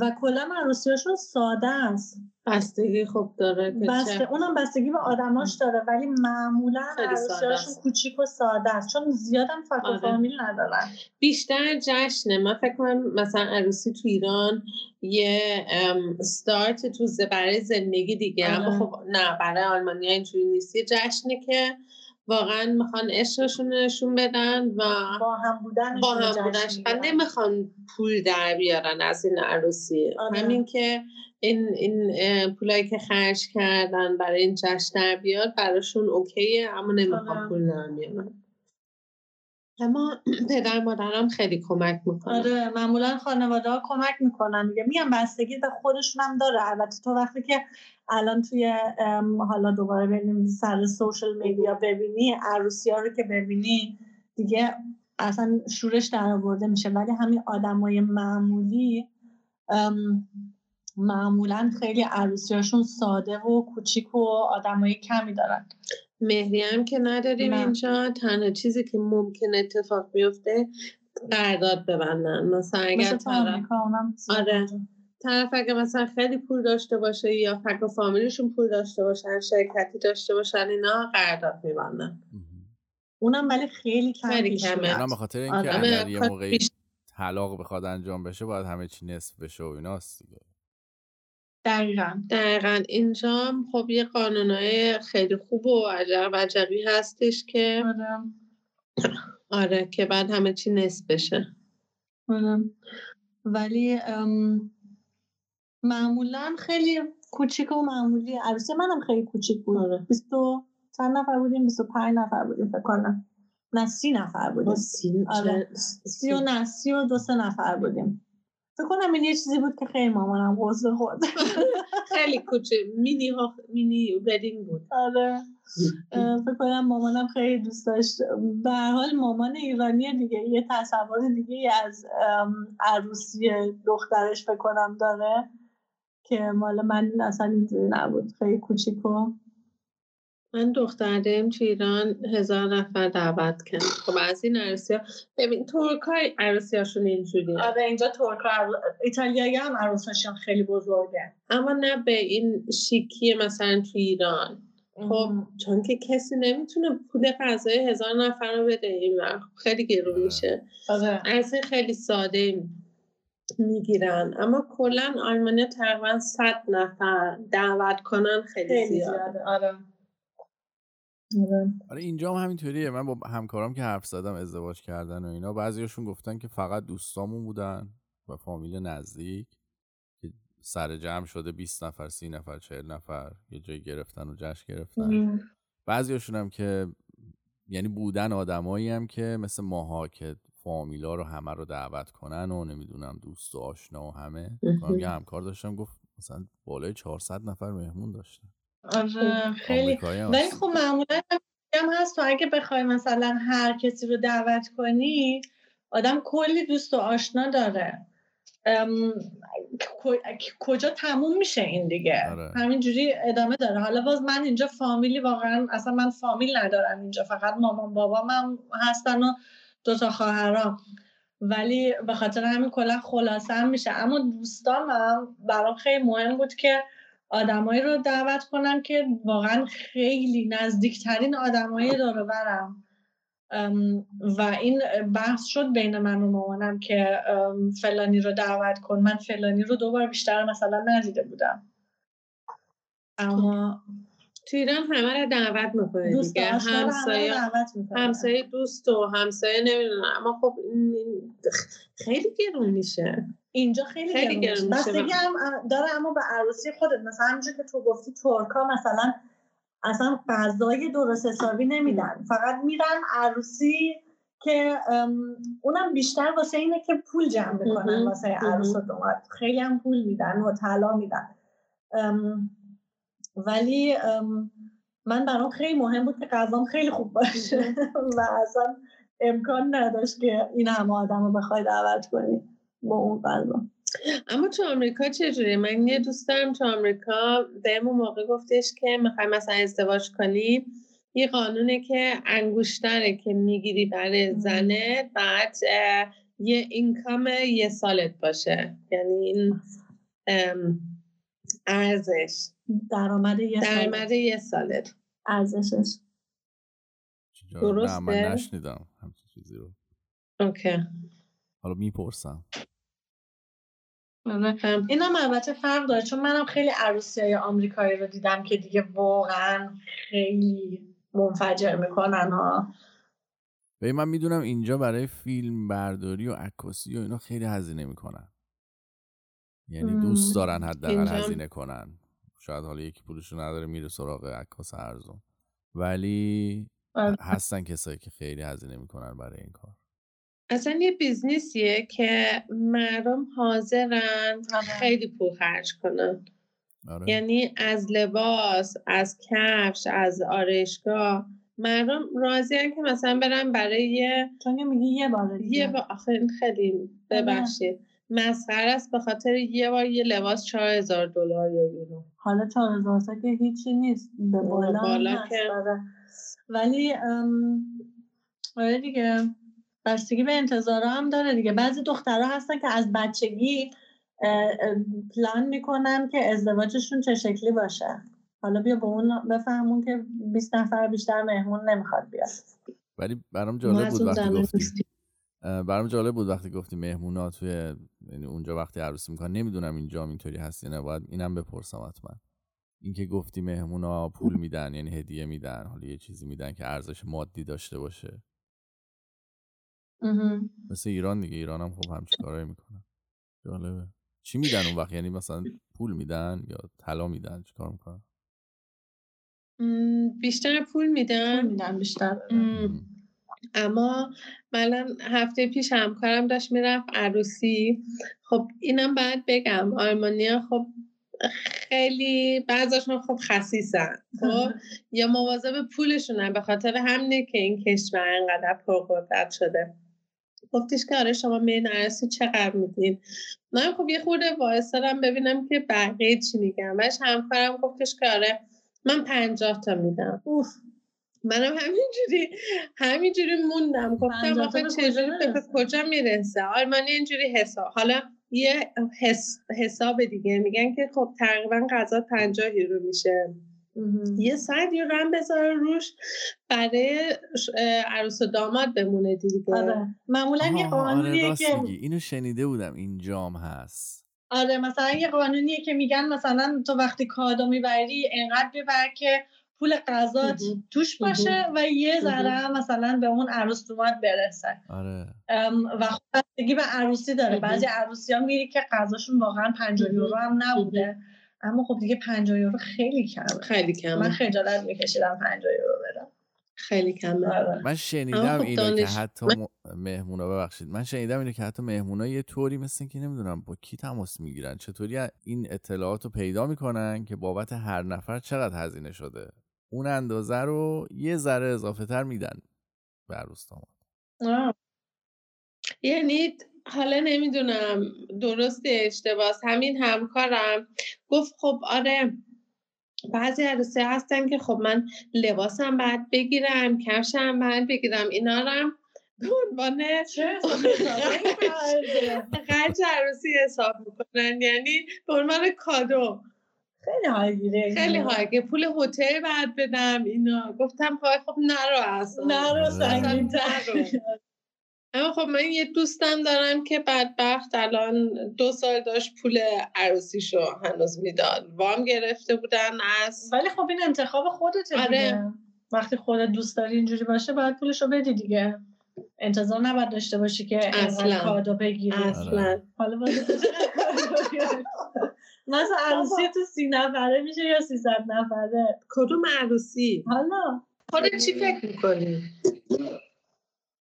C: و کلا عروسیاشون ساده است.
B: بستگی خوب داره
C: بسته اونم بستگی به آدماش داره ولی معمولا عروسیاشون. کوچیک و ساده است چون زیادم فک و
B: آره.
C: فامیل ندارن
B: بیشتر جشنه من فکر کنم مثلا عروسی تو ایران یه ام، استارت تو برای زندگی دیگه
C: آره.
B: اما خب نه برای آلمانی اینجوری نیست یه جشنه که واقعا می‌خوان عشقشون نشون بدن و
C: با هم بودن
B: با هم بودنش و نمی‌خوان پول در بیارن از این عروسی
C: آره.
B: همین که این این پولایی که خرج کردن برای این جشن در بیاد براشون اوکیه اما نمی‌خوان
C: آره.
B: پول در بیارن اما [CLEARS THROAT] پدر مادرم خیلی کمک می‌کنن
C: آره معمولا خانواده ها کمک می‌کنن. دیگه میگم بستگی به خودشون هم داره. البته تو وقتی که الان توی حالا دوباره بریم سر سوشل میدیا ببینی عروسی ها رو که ببینی دیگه اصلا شورش در آورده میشه. ولی همین آدمای معمولی معمولا خیلی عروسیاشون ساده و کوچیک و آدمای کمی دارن.
B: مهری هم که نداریم اینجا. تنها چیزی که ممکن اتفاق بیفته قرارداد ببندن. مثلا اگر طرف آره. طرف اگه مثلا خیلی پول داشته باشه یا فکر فامیلشون پول داشته باشن شرکتی داشته باشن اینا قرارداد میبندن.
C: اونم ولی خیلی کم
A: خیلی کمه. اونم به خاطر اینکه اگر یه موقعی طلاق بخواد انجام بشه باید همه چی نصف بشه و ایناست دیگه.
C: دقیقا.
B: دقیقا. اینجا خب یه قانونای خیلی خوب و عجب عجبی هستش که آره. آره که بعد همه چی نصف بشه.
C: آره. ولی معمولا خیلی کوچیک و معمولی. عروسی منم خیلی کوچیک بود. آره. بیستو چند نفر بودیم؟ بیستو پنج نفر بودیم فکر کنم. نه سی نفر بودیم. سی, آره. سی و نه سی و دو سه نفر بودیم. فکر کنم این یه چیزی بود که خیلی مامانم غصه خورد. [LAUGHS]
B: خیلی کوچه. مینی ها مینی ودینگ بود.
C: آره. فکر کنم مامانم خیلی دوست داشت. به حال مامان ایرانی دیگه. یه تصور دیگه از عروسی دخترش فکر کنم داره که مال من اصلا اینجوری نبود. خیلی کوچیکو
B: من دختر داریم تو ایران هزار نفر دعوت کرد. خب از این عروسی ها ببین ترک های عروسی هاشون اینجوری
C: آره اینجا ترک ها ایتالیایی هم عروساشون خیلی بزرگه.
B: اما نه به این شیکی مثلا تو ایران. خب چون که کسی نمی‌تونه پول غذای هزار نفر رو بده این خیلی گرون آره. میشه. آره. از خیلی ساده می‌گیرن. اما کلا آلمانیا تقریبا صد نفر دعوت کنن خیلی, خیلی زیاده.
C: آره.
A: آره. آره اینجا هم همینطوریه. من با همکارام که حرف زدم ازدواج کردن و اینا بعضیاشون گفتن که فقط دوستامون بودن و فامیل نزدیک که سر جمع شده 20 نفر 30 نفر 40 نفر یه جایی گرفتن و جشن گرفتن. بعضیاشون هم که یعنی بودن آدمایی هم که مثل ماها که فامیلا رو همه رو دعوت کنن و نمی‌دونم دوست و آشنا و همه. یه همکار داشتم گفت مثلا بالای 400 نفر مهمون داشتن.
C: آره خیلی. ولی خب معمولا هم هست تو اگه بخوای مثلا هر کسی رو دعوت کنی آدم کلی دوست و آشنا داره. کجا تموم میشه این دیگه؟ آره. همینجوری ادامه داره. حالا باز من اینجا فامیلی واقعا اصلا من فامیل ندارم اینجا فقط مامان بابام هم هستن و دوتا خواهرام. ولی به خاطر همین کلا خلاصه هم میشه. اما دوستانم برام خیلی مهم بود که آدمایی رو دعوت کنم که واقعا خیلی نزدیکترین آدمایی داره برم و این بحث شد بین من و مامانم که فلانی رو دعوت کن. من فلانی رو دوبار بیشتر مثلا ندیده بودم. اما
B: تو ایران همه رو دعوت می‌کنه دیگه. همسایه همسایه دوست و همسایه نمی‌دونم. اما خب خیلی گرون میشه.
C: اینجا خیلی, خیلی گرون میشه. هم داره اما به عروسی خودت. مثلا همینجور که تو گفتی ترکا مثلا اصلا غذای درست حسابی نمیدن. فقط میرن عروسی که اونم بیشتر واسه اینه که پول جمع بکنن واسه عروس و خیلی هم پول میدن و طلا میدن ولی من برام خیلی مهم بود که غذام خیلی خوب باشه. [LAUGHS] و اصلا امکان نداشت که این همه آدم رو بخوای دعوت کنی. با اون غذا
B: اما تو آمریکا چجوری؟ من یه دوست دارم تو آمریکا بهمون موقع گفتش که می‌خوای مثلا ازدواج کنی. یه قانونه که انگوشتره که می‌گیری برای زنه بعد یه اینکام یه سالت باشه. یعنی این ارزش.
C: درآمد یه
B: درآمد یه سالت.
C: ارزشش.
A: درسته من نشنیدم همچین چیزی رو.
B: اوکی.
A: حالا می‌پرسم.
C: آره. این هم البته فرق داره چون منم خیلی عروسی های آمریکایی رو دیدم که دیگه واقعا خیلی منفجر می‌کنن ها.
A: به من می‌دونم اینجا برای فیلم برداری و عکاسی و اینا خیلی هزینه می‌کنن. یعنی دوست دارن حداقل هزینه کنن. شاید حالا یکی پولشو نداره میره سراغ عکاس ارزون ولی آره. هستن کسایی که خیلی هزینه می‌کنن برای این کار.
B: اصلا یه بیزنسیه که مردم حاضرن آره. خیلی پول خرج کنن. آره. یعنی از لباس از کفش از آرشگاه مردم راضی که مثلا برن برای یه
C: چون میگی یه بار
B: یه با... خیلی ببخشید. مسخره است به خاطر یه بار یه لباس چهار هزار دلار یا یورو.
C: حالا چهار هزار که هیچی نیست. به بالا, بالا که... آره. ولی آره دیگه. بستگی به انتظار هم داره دیگه. بعضی دخترها هستن که از بچگی پلان می‌کنن که ازدواجشون چه شکلی باشه. حالا بیا به اون بفهمون که 20 نفر بیشتر مهمون نمی‌خواد بیاد.
A: ولی برام جالب بود وقتی گفتی برام جالب بود وقتی گفتی مهمونا توی یعنی اونجا وقتی عروسی می‌کنن. نمی‌دونم اینجا اینطوری هست نه. باید اینم بپرسم حتما. اینکه گفتی مهمونا پول میدن یعنی هدیه میدن حالا یه چیزی میدن که ارزش مادی داشته باشه. مثل ایران دیگه ایران هم خب همچین کارایی می‌کنن. جالبه. چی میدن اون وقت؟ یعنی مثلا پول میدن یا طلا میدن؟ چیکار می‌کنن؟
B: بیشتر پول میدن.
C: پول میدن بیشتر
B: اما من هفته پیش همکارم داشت می‌رفت عروسی. خب اینم باید بگم آلمانیا خب خیلی بعضاشون خب خصیصن. خب [LAUGHS] یا مواظب پولشونن به خاطر همینه که این کشور انقدر پرقدرت شده. گفتیش که آره شما می عروسی چقدر میدین؟ من خب یه خورده وایستادم ببینم که بقیه چی میگم وش همکارم گفتش که آره من پنجاه تا میدم. اوف منم همینجوری همینجوری موندم. گفتم آخه چجوری به کجا می‌رسه؟ آلمانی اینجوری حساب حالا یه حساب دیگه. میگن که خب تقریبا غذا پنجاه یورو میشه. یه صد یورو هم بذاره روش برای عروس و داماد بمونه دیگه.
C: آره. معمولا یه قانونیه آره که
A: اینو شنیده بودم این جام هست.
C: آره مثلا یه قانونیه که میگن مثلا تو وقتی کادو می‌بری انقدر ببر که پول غذا توش باشه و یه ذره مثلا به اون عروس دومات برسه.
A: آره.
C: و خب بستگی به عروسی داره. بعضی عروسی ها میری که غذاشون واقعا 50 یورو هم نبوده. اما خب دیگه 50 یورو خیلی کمه.
B: خیلی کمه.
C: من خجالت میکشیدم 50 یورو بدم
B: خیلی کمه.
C: آره.
A: من شنیدم خب اینو که حتی م... مهمونا ببخشید. من شنیدم اینو که حتی مهمونا یه طوری مثل که نمی‌دونم با کی تماس می‌گیرن. چطوری این اطلاعات رو پیدا می‌کنن که بابت هر نفر چقدر هزینه شده. اون اندازه رو یه ذره اضافه تر میدن به عروس
B: یعنی حالا نمی‌دونم درست اشتباس. همین همکارم. گفت خب آره بعضی عروسی هستن که خب من لباسم بعد بگیرم کفشم بعد بگیرم اینا رو به عنوان خرج [LAUGHS] عروسی حساب می‌کنن یعنی به عنوان کادو.
C: خیلی هایگیره
B: خیلی هایگه پول هتل بعد بدم اینا. گفتم پای خب نرو اصلا
C: نرو سنگین
B: اما خب من یه دوستم دارم که بدبخت الان دو سال داشت پول عروسیشو هنوز می‌داد. وام گرفته بودن از
C: ولی خب این انتخاب خودته آره. وقتی خودت دوست داری اینجوری باشه باید پولشو بدی دیگه. انتظار نباید داشته باشی که اصلا. کادو بگیری.
B: اصلا.
C: حالا مثلا عروسی تو سی نفره میشه یا ست نفره؟
B: کدوم عروسی؟
C: حالا.
B: خودت چی فکر می‌کنی؟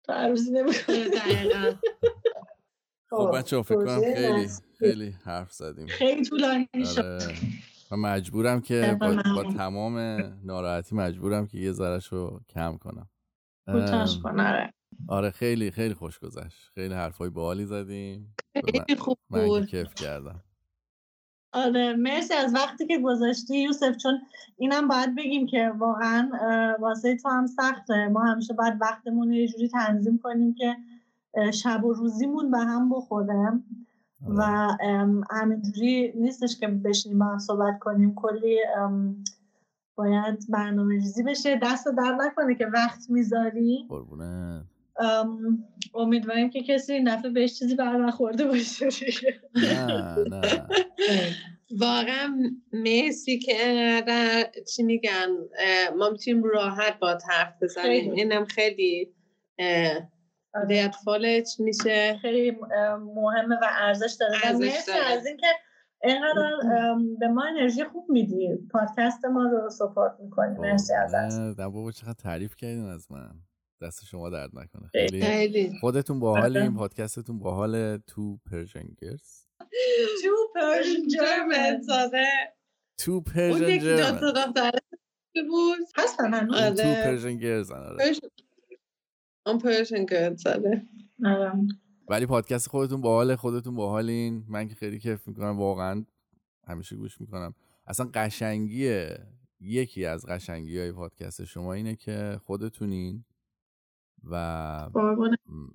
C: تو عروسی نمی‌کنی
B: دقیقا.
A: خب بچه فکر کنم خیلی خیلی حرف زدیم.
C: خیلی طولانی شد.
A: آره. و مجبورم که با, با, تمام ناراحتی مجبورم که یه ذرهش رو کم کنم.
C: آره.
A: آره خیلی خیلی خوش گذشت. خیلی حرفای بالی زدیم.
B: خیلی خوب
A: بود. من کیف کردم.
C: آره مرسی از وقتی که گذاشتی یوسف چون اینم باید بگیم که واقعا واسه تو هم سخته. ما همیشه باید وقتمون یه جوری تنظیم کنیم که شب و روزیمون به هم بخوره آره. و همینجوری نیستش که بشینیم با هم صحبت کنیم. کلی باید برنامه ریزی بشه. دست در نکنه که وقت می‌ذاری. امیدواریم که کسی این دفعه بهش چیزی بر نخورده باشه.
A: نه نه.
B: واقعا مرسی که انقدر چی میگن ما می‌تونیم راحت با حرف بزنیم. اینم خیلی دیت میشه؟
C: خیلی مهمه و ارزش داره. مرسی از اینکه اینقدر به ما انرژی خوب میدی. پادکست ما رو سپورت می‌کنی. مرسی ازت.
A: نه بابا چقدر تعریف کردین از من. دست شما درد نکنه.
B: خیلی
A: خودتون باحال این پادکستتون باحال تو پرژنگرز [LAUGHS]
B: تو پرژن جرمن زاده
A: تو پرژن جرمن
B: بود.
C: هستن هنوز.
A: تو پرژن گرزن
B: آن پرژن گرز زاده
A: ولی پادکست خودتون باحال خودتون باحالین. من که خیلی کیف می‌کنم. واقعا همیشه گوش می‌کنم. اصلا قشنگیه. یکی از قشنگی های پادکست شما اینه که خودتونین و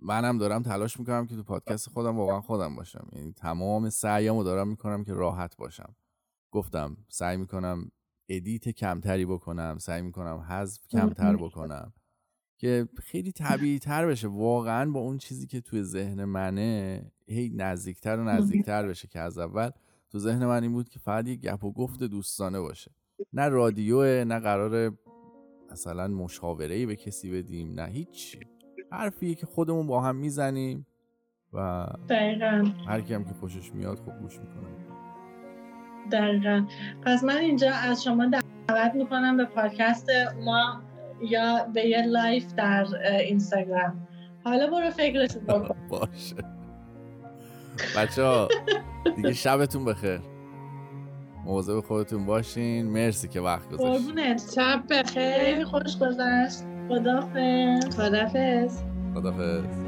A: منم دارم تلاش می‌کنم که تو پادکست خودم واقعا خودم باشم. یعنی تمام سعیمو دارم می‌کنم که راحت باشم. گفتم سعی می‌کنم ادیت کمتری بکنم سعی می‌کنم حذف کمتر بکنم. که خیلی طبیعی تر بشه. واقعا با اون چیزی که توی ذهن منه هی نزدیکتر و نزدیکتر بشه که از اول. تو ذهن من این بود که فقط یه گپ و گفت دوستانه باشه. نه رادیو نه قرار مثلا مشاوره به کسی بدیم نه هیچ حرفیه که خودمون با هم می‌زنیم و
C: دقیقا.
A: هر کی هم که خوشش میاد خوب گوش می‌کنه.
C: دقیقا. پس من اینجا از شما دعوت می‌کنم به پادکست ما یا به یه live در اینستاگرام. حالا برو فکرش [LAUGHS] بکن.
A: باشه. بچه ها دیگه شبتون بخیر. مواظب خودتون باشین. مرسی که وقت گذاشتین.
C: قربونت. شب بخیر. خوش گذشت. خدافظ.
B: خدافظ.
A: خدافظ.